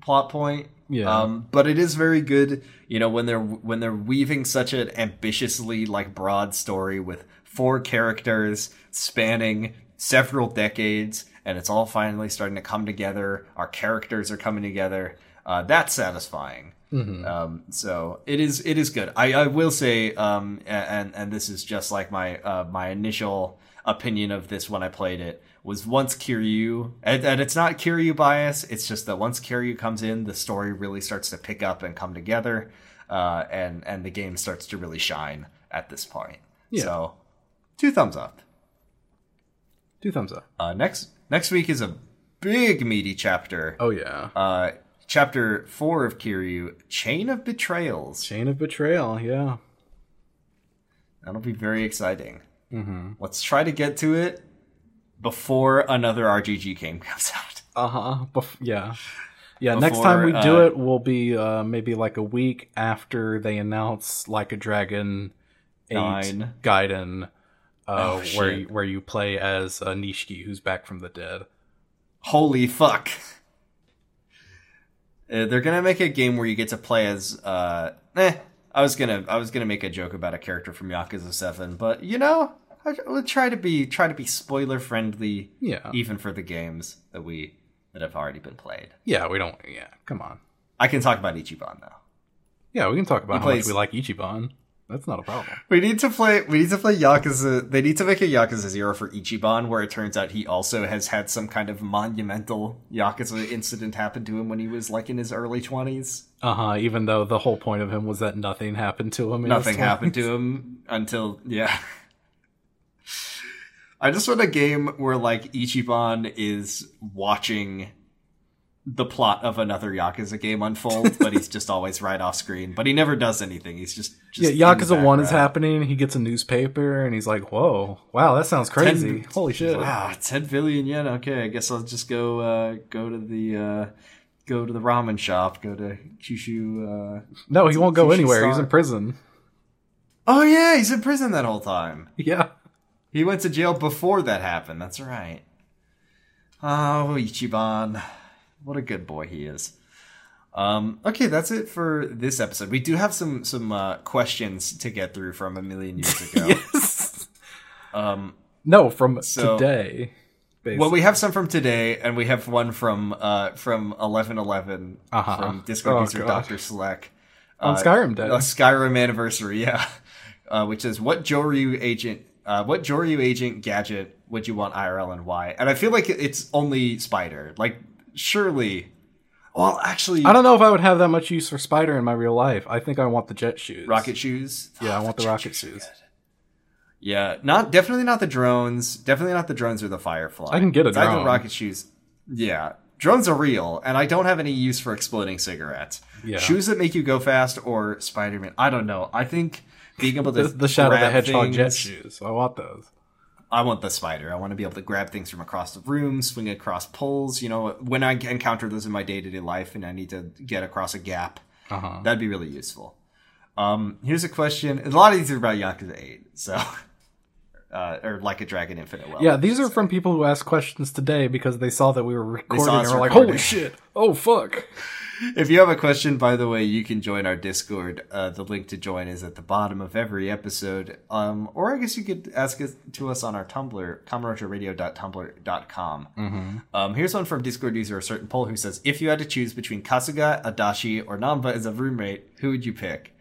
plot point. Yeah. Um, but it is very good, you know, when they're when they're weaving such an ambitiously like broad story with four characters spanning several decades, and it's all finally starting to come together. Our characters are coming together. Uh, that's satisfying. Um, so it is it is good. I, I will say, um, and and this is just like my uh, my initial opinion of this when I played it was once Kiryu, and, and it's not Kiryu bias. It's just that once Kiryu comes in, the story really starts to pick up and come together, uh, and and the game starts to really shine at this point. Yeah. So, two thumbs up. Two thumbs up. Uh, next next week is a big meaty chapter. Oh yeah, Uh, chapter four of Kiryu, Chain of Betrayals. chain of betrayal. Yeah. That'll be very exciting. Mm-hmm. Let's try to get to it before another RGG game comes out. Uh huh. Bef- yeah. Yeah. next time we do uh, it will be uh, maybe like a week after they announce like a dragon eight Nine. Gaiden, uh, Oh, where you, where you play as uh, Nishiki, who's back from the dead. Holy fuck! Uh, they're gonna make a game where you get to play as. Uh, eh, I was gonna I was gonna make a joke about a character from Yakuza Seven, but you know, I would try to be try to be spoiler friendly, Yeah. even for the games that we that have already been played. Yeah. We don't. Yeah. Come on. I can talk about Ichiban though. Yeah. We can talk about He how plays- much we like Ichiban. That's not a problem. We need to play. We need to play Yakuza. They need to make a Yakuza Zero for Ichiban, where it turns out he also has had some kind of monumental Yakuza incident happen to him when he was like in his early twenties. Uh huh. Even though the whole point of him was that nothing happened to him. Nothing happened to him until yeah. I just want a game where like Ichiban is watching the plot of another Yakuza game unfold, but he's just always right off screen. But he never does anything. He's just, just Yeah, Yakuza One is happening. He gets a newspaper and he's like, "Whoa, wow, that sounds crazy! Ten- Holy shit!" Wow, ten billion yen. Okay, I guess I'll just go uh, go to the uh, go to the ramen shop. Go to Kyushu. Uh... No, he won't go Sushi anywhere. He's in prison. Oh yeah, he's in prison that whole time. Yeah, He went to jail before that happened. That's right. Oh, Ichiban, what a good boy he is. Um, okay, that's it for this episode. We do have some some uh, questions to get through from a million years ago. yes. Um, No, from So- today. Basically. Well, we have some from today, and we have one from uh, from eleven eleven Uh-huh. from Discord Oh, user. Doctor Slack. on Skyrim Day. a Skyrim anniversary, yeah. Uh, which is what Joryu agent, uh, what Joryu agent gadget would you want IRL and why? And I feel like it's only Spider. Like, surely. Well, actually, I don't know if I would have that much use for Spider in my real life. I think I want the jet shoes. rocket shoes. Yeah, I want the jet rocket shoes good. Yeah, not definitely not the drones. Definitely not the drones or the firefly. I can get a drone. rocket shoes. Yeah, drones are real, and I don't have any use for exploding cigarettes. Yeah. Shoes that make you go fast or Spider Man. I don't know. I think being able to The, the Shadow the Hedgehog jet shoes. I want those. I want the spider. I want to be able to grab things from across the room, swing across poles. You know, when I encounter those in my day to day life, and I need to get across a gap, Uh huh. that'd be really useful. Um, here's a question. A lot of these are about Yakuza Eight, so uh, or like a Dragon Infinite. Well, Yeah, these are from people who asked questions today because they saw that we were recording and were like, "Holy shit! Oh fuck!" If you have a question, by the way, you can join our Discord. Uh, the link to join is at the bottom of every episode. Um, or I guess you could ask it to us on our Tumblr, kamarojaradio.tumblr.com. Mm-hmm. Um, here's one from Discord user a certain poll who says, if you had to choose between Kasuga, Adachi, or Namba as a roommate, who would you pick?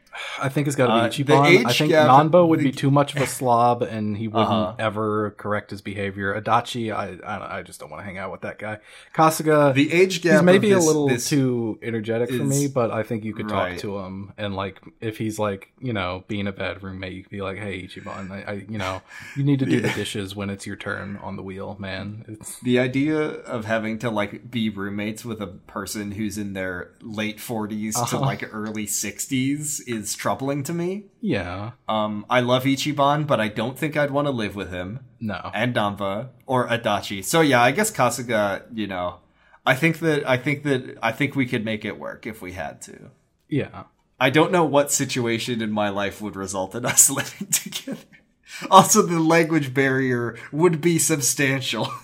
I think it's got to Uh, be the Ichiban. I think gap- Nanba would the- be too much of a slob, and he wouldn't Uh-huh. ever correct his behavior. Adachi, I I, I just don't want to hang out with that guy. Kasuga, The age gap he's maybe this- a little too energetic for me, but I think you could Right. talk to him and like if he's like you know being a bad roommate, you could be like, hey Ichiban, I, I you know you need to do the dishes when it's your turn on the wheel, man. It's The idea of having to like be roommates with a person who's in their late 40s to Uh-huh. like early 60s is troubling to me. yeah, Um, I love Ichiban, but I don't think I'd want to live with him. no, And Namba or Adachi. So yeah, I guess Kasuga, you know, I think that I think that I think we could make it work if we had to. yeah. I don't know what situation in my life would result in us living together. Also, the language barrier would be substantial.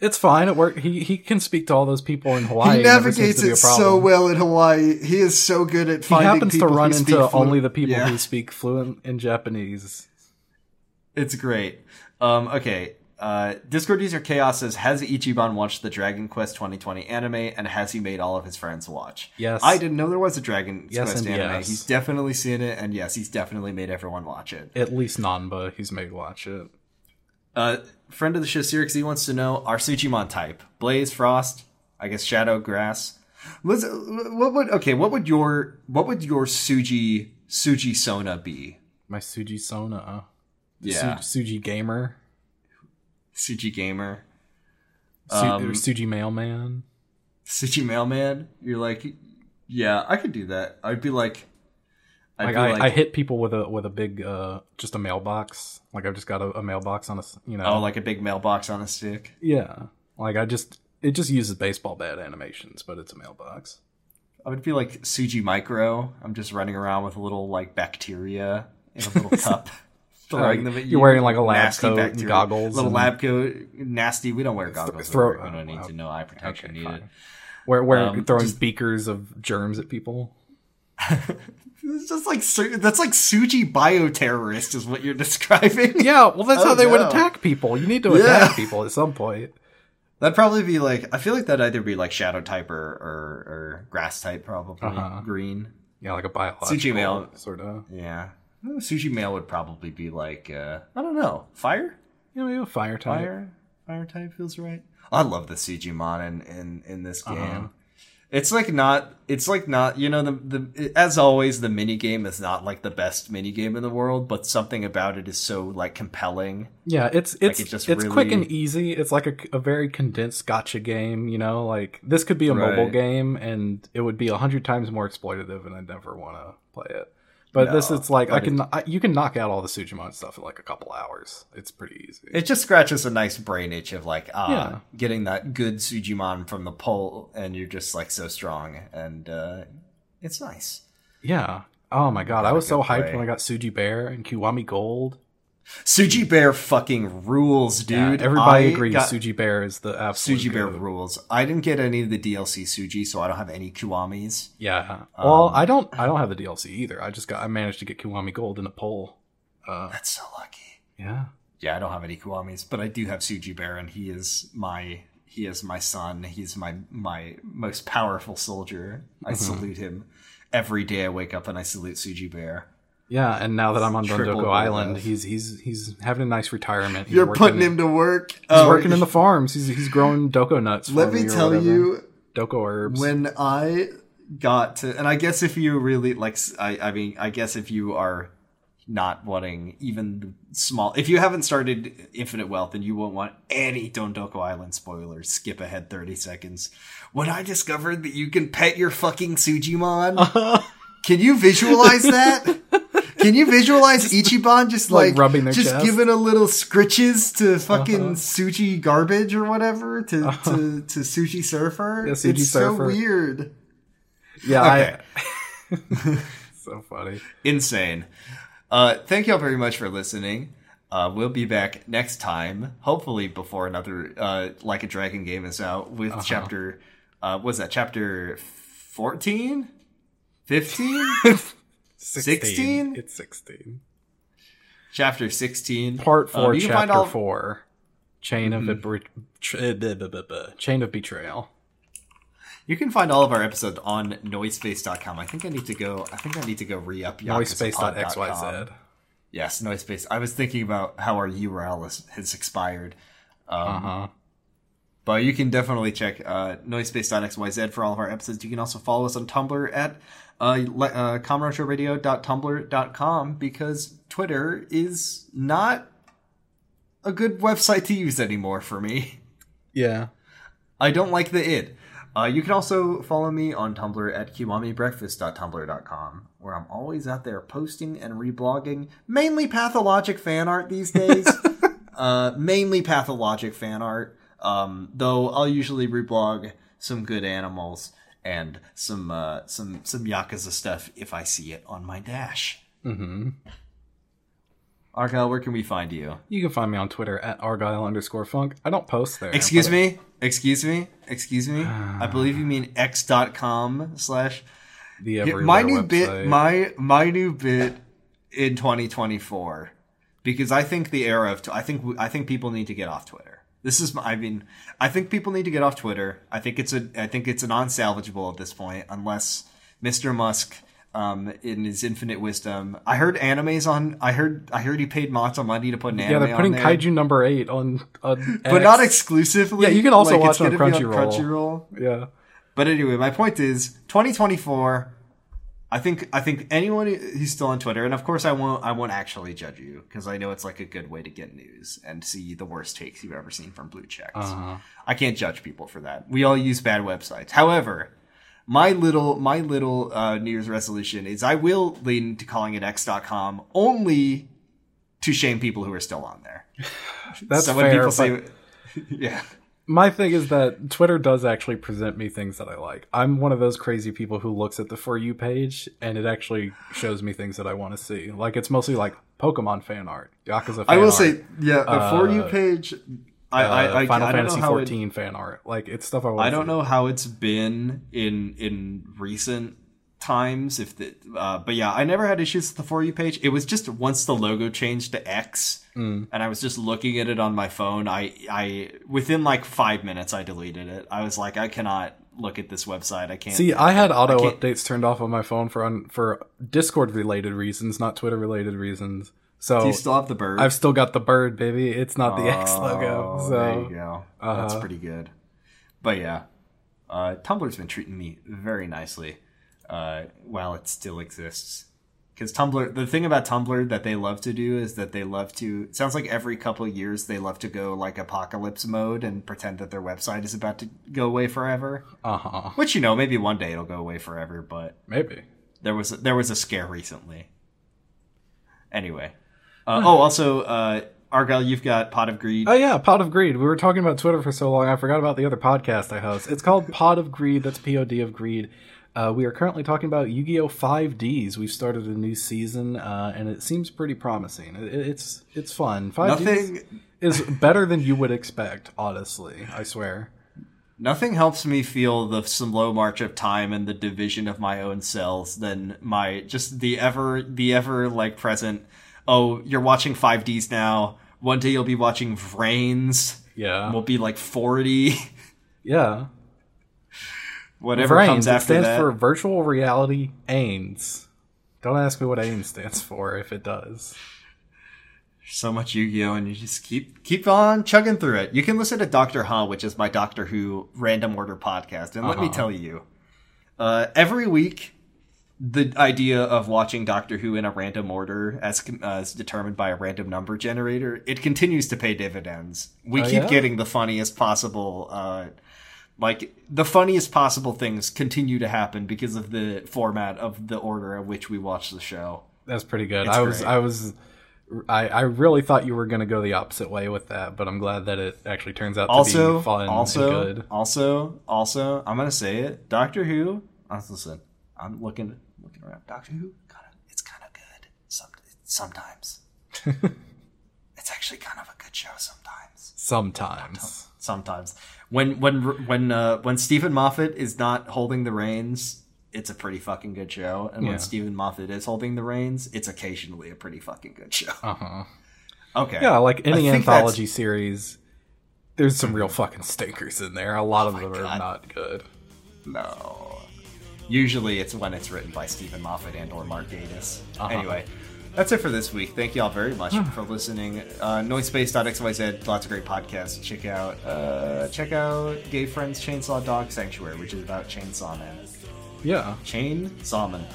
It's fine. It work. He he can speak to all those people in Hawaii. he It navigates a it so well in Hawaii. He is so good at finding. He happens to run into speak flu- only the people Yeah. who speak fluent in Japanese. It's great. Um, okay. Uh, Discord user Chaos says, Has Ichiban watched the Dragon Quest 2020 anime and has he made all of his friends watch? Yes. I didn't know there was a Dragon Yes Quest anime. yes. He's definitely seen it, and yes, he's definitely made everyone watch it. At least Nanba, he's made watch it. Uh, friend of the show, Sirix wants to know our Sujimon type: Blaze, Frost, I guess Shadow, Grass. Let's, what would okay? What would your what would your Suji Suji Sona be? My Suji Sona. Yeah, Su- Suji Gamer. Suji Gamer, Su- Um, Suji Mailman. Suji Mailman. You're like, yeah, I could do that. I'd be like, I'd Like, I, like, I hit people with a with a big uh just a mailbox. Like I've just got a, a mailbox on a you know. oh, like a big mailbox on a stick. yeah. Like I just it just uses baseball bat animations, but it's a mailbox. I would be like Suji Micro. I'm just running around with a little like bacteria in a little cup. Throwing them at you. You're wearing, like, a lab coat and goggles Little and- lab coat, nasty. We don't wear goggles. throw- we don't need to know eye protection okay, needed. fine. Where where Um, throwing just- beakers of germs at people. It's just like that's like Suji bioterrorist is what you're describing. Yeah, well that's Oh, how they would attack people. You need to Yeah. attack people at some point. That'd probably be like I feel like that'd either be like shadow type or or, or grass type, probably Uh-huh. green. Yeah, like a biological Suji male sort of. Yeah, Uh, Suji male would probably be like uh, I don't know, fire. You know, maybe a fire type. Fire, fire type feels right. I love the Sujimon in in in this game. Uh-huh. It's like not. It's like not. You know, the the as always, the mini game is not like the best mini game in the world, but something about it is so like compelling. Yeah, it's it's it just it's quick and easy. It's like a, a very condensed gotcha game. You know, like this could be a mobile game, and it would be a hundred times more exploitative, and I'd never want to play it. But this, No, it's like I can I, you can knock out all the Sujimon stuff in like a couple hours. It's pretty easy. It just scratches a nice brain itch of like ah, Yeah. getting that good Sujimon from the pole, and you're just like so strong, and uh, it's nice. yeah. Oh my god, I was so hyped play. when I got Suji Bear and Kiwami Gold. Suji Bear fucking rules, Yeah, dude. everybody I agrees got- Suji Bear is the absolute Suji Bear rules. I didn't get any of the DLC Suji, so I don't have any Kiwamis. Yeah. Well, Um, I don't I don't have the DLC either. I just got I managed to get Kiwami Gold in a poll. Uh, That's so lucky. yeah. Yeah, I don't have any Kiwamis, but I do have Suji Bear, and he is my he is my son. He's my my most powerful soldier. I salute him. every day I wake up and I salute Suji Bear. Yeah, and now that I'm on Triple Dondoko Island, dust. he's he's he's having a nice retirement. He's You're putting him to work. He's Oh, working in the farms. He's he's growing doko nuts. For Let me or tell whatever. you, doko herbs. when I got to, and I guess if you really like, I I mean, I guess if you are not wanting even small, if you haven't started Infinite Wealth and you won't want any Dondoko Island spoilers, skip ahead 30 seconds. When I discovered that you can pet your fucking Sujimon, can you visualize that? Can you visualize Ichiban just like, like, rubbing their just chest? giving a little scritches to fucking Uh-huh. Suji garbage or whatever to to, to Suji Surfer? Yeah, Suji it's Surfer. so weird. yeah, Okay. I, so funny. Insane. Uh, thank y'all very much for listening. Uh, we'll be back next time, hopefully before another uh, Like a Dragon game is out with Uh-huh. chapter. Uh, was that chapter 14? 15? 16? It's sixteen. chapter 16. Part Um, four, you find chapter all- four. Chain of Abri- tr- uh, buh, buh, buh, buh. Chain of betrayal. You can find all of our episodes on noisespace.com. I think I need to go. I think I need to go re-up yakuzapod.com. Noisespace.xyz. Yes, Noisespace. I was thinking about how our URL is, has expired. Um, Uh huh. But you can definitely check uh, noisespace.xyz for all of our episodes. You can also follow us on Tumblr at uh, uh, because Twitter is not a good website to use anymore for me. Yeah. I don't like the id. Uh, you can also follow me on Tumblr at kiwamibreakfast.tumblr.com, where I'm always out there posting and reblogging mainly pathologic fan art these days. uh, mainly pathologic fan art, um, though I'll usually reblog some good animals and some uh, some some yakuza stuff if I see it on my dash. Mm-hmm. Argyle, where can we find you? You can find me on Twitter at argyle underscore funk. I don't post there. Excuse me. Excuse me. Excuse me. I believe you mean x.com slash The everywhere my new website. bit my my new bit in 2024 because I think the era of I think I think people need to get off Twitter. This is I mean I think people need to get off Twitter. I think it's a I think it's a non-salvageable at this point unless Mr. Musk um in his infinite wisdom. I heard animes on I heard I heard he paid Mata money to put an anime yeah, they're putting Kaiju number eight on, on but not exclusively. Yeah, you can also Like, watch on Crunchyroll. Crunchyroll. yeah. But anyway, my point is 2024. I think I think anyone who's still on Twitter, and of course I won't I won't actually judge you because I know it's like a good way to get news and see the worst takes you've ever seen from blue checks. Uh-huh. I can't judge people for that. We all use bad websites. However, my little my little uh, New Year's resolution is I will lean to calling it X.com only to shame people who are still on there. That's so when fair. people but say, yeah. My thing is that Twitter does actually present me things that I like. I'm one of those crazy people who looks at the for you page and it actually shows me things that I want to see. Like it's mostly like Pokemon fan art, Yakuza fan I will art, say, yeah, the for you Uh, page. I, uh, I, I, Final I Fantasy know how it, 14 fan art. Like it's stuff I want. I don't know how it's been in in recent times. If the, uh, but yeah, I never had issues with the for you page. It was just once the logo changed to X, Mm. and I was just looking at it on my phone. I I within like five minutes, I deleted it. I was like, I cannot look at this website. I can't See, I had auto can't- updates turned off on my phone for un- for Discord related reasons, not Twitter related reasons. So Do you still have the bird? I've still got the bird, baby. It's not the X logo. Oh, So there you go. That's uh-huh. pretty good. But yeah, uh, Tumblr's been treating me very nicely uh, while it still exists. Because Tumblr, the thing about Tumblr that they love to do is that they love to. It sounds like every couple of years they love to go like apocalypse mode and pretend that their website is about to go away forever. uh huh. Which you know, maybe one day it'll go away forever. But Maybe. there was there was a scare recently. Anyway, uh, oh, also, uh, Argyle, you've got Pot of Greed. Oh yeah, Pot of Greed. We were talking about Twitter for so long, I forgot about the other podcast I host. It's called Pot of Greed. That's P O D of Greed. Uh, we are currently talking about Yu-Gi-Oh! 5Ds. We've started a new season, uh, and it seems pretty promising. It, it's it's fun. 5Ds Nothing is better than you would expect. Honestly, I swear. Nothing helps me feel the slow march of time and the division of my own cells than my just the ever the ever like present. Oh, you're watching 5Ds now. One day you'll be watching Vrains. Yeah, We'll be like 40. yeah. Whatever Brains. comes It stands that. for Virtual Reality AINS. Don't ask me what AINS stands for if it does. so much Yu-Gi-Oh, and you just keep keep on chugging through it. You can listen to Doctor Huh, which is my Doctor Who random order podcast, and let me Uh-huh. tell you, uh, every week, the idea of watching Doctor Who in a random order, as as determined by a random number generator, it continues to pay dividends. We Oh, keep yeah? getting the funniest possible. Uh, like the funniest possible things continue to happen because of the format of the order in which we watch the show. That's pretty good. It's I was great. I was I, I really thought you were going to go the opposite way with that, but I'm glad that it actually turns out to also, be fun also, and good. also, also, I'm gonna say it. Doctor Who. Listen, I'm looking, looking around. Doctor Who, kind of, it's kind of good. Some, sometimes, it's actually kind of a good show. Sometimes, Sometimes. sometimes, when when when uh, when Steven Moffat is not holding the reins, it's a pretty fucking good show. And Yeah. when Steven Moffat is holding the reins, it's occasionally a pretty fucking good show. Uh-huh. Okay, Yeah, like any anthology series, there's some real fucking stinkers in there. A lot of them are not good. No. Usually it's when it's written by Steven Moffat and or Mark Gatiss. Uh-huh. Anyway, that's it for this week. Thank you all very much for listening. Uh, Noisespace.xyz, lots of great podcasts. Check out uh, check out Gay Friends Chainsaw Dog Sanctuary, which is about chainsaw men. Yeah, Chainsaw men.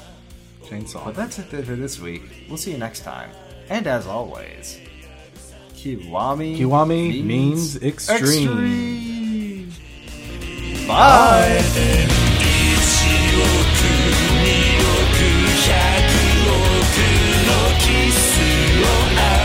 chainsaw. But that's it for this week. We'll see you next time. And as always, Kiwami, Kiwami means extreme. extreme. Bye. キスを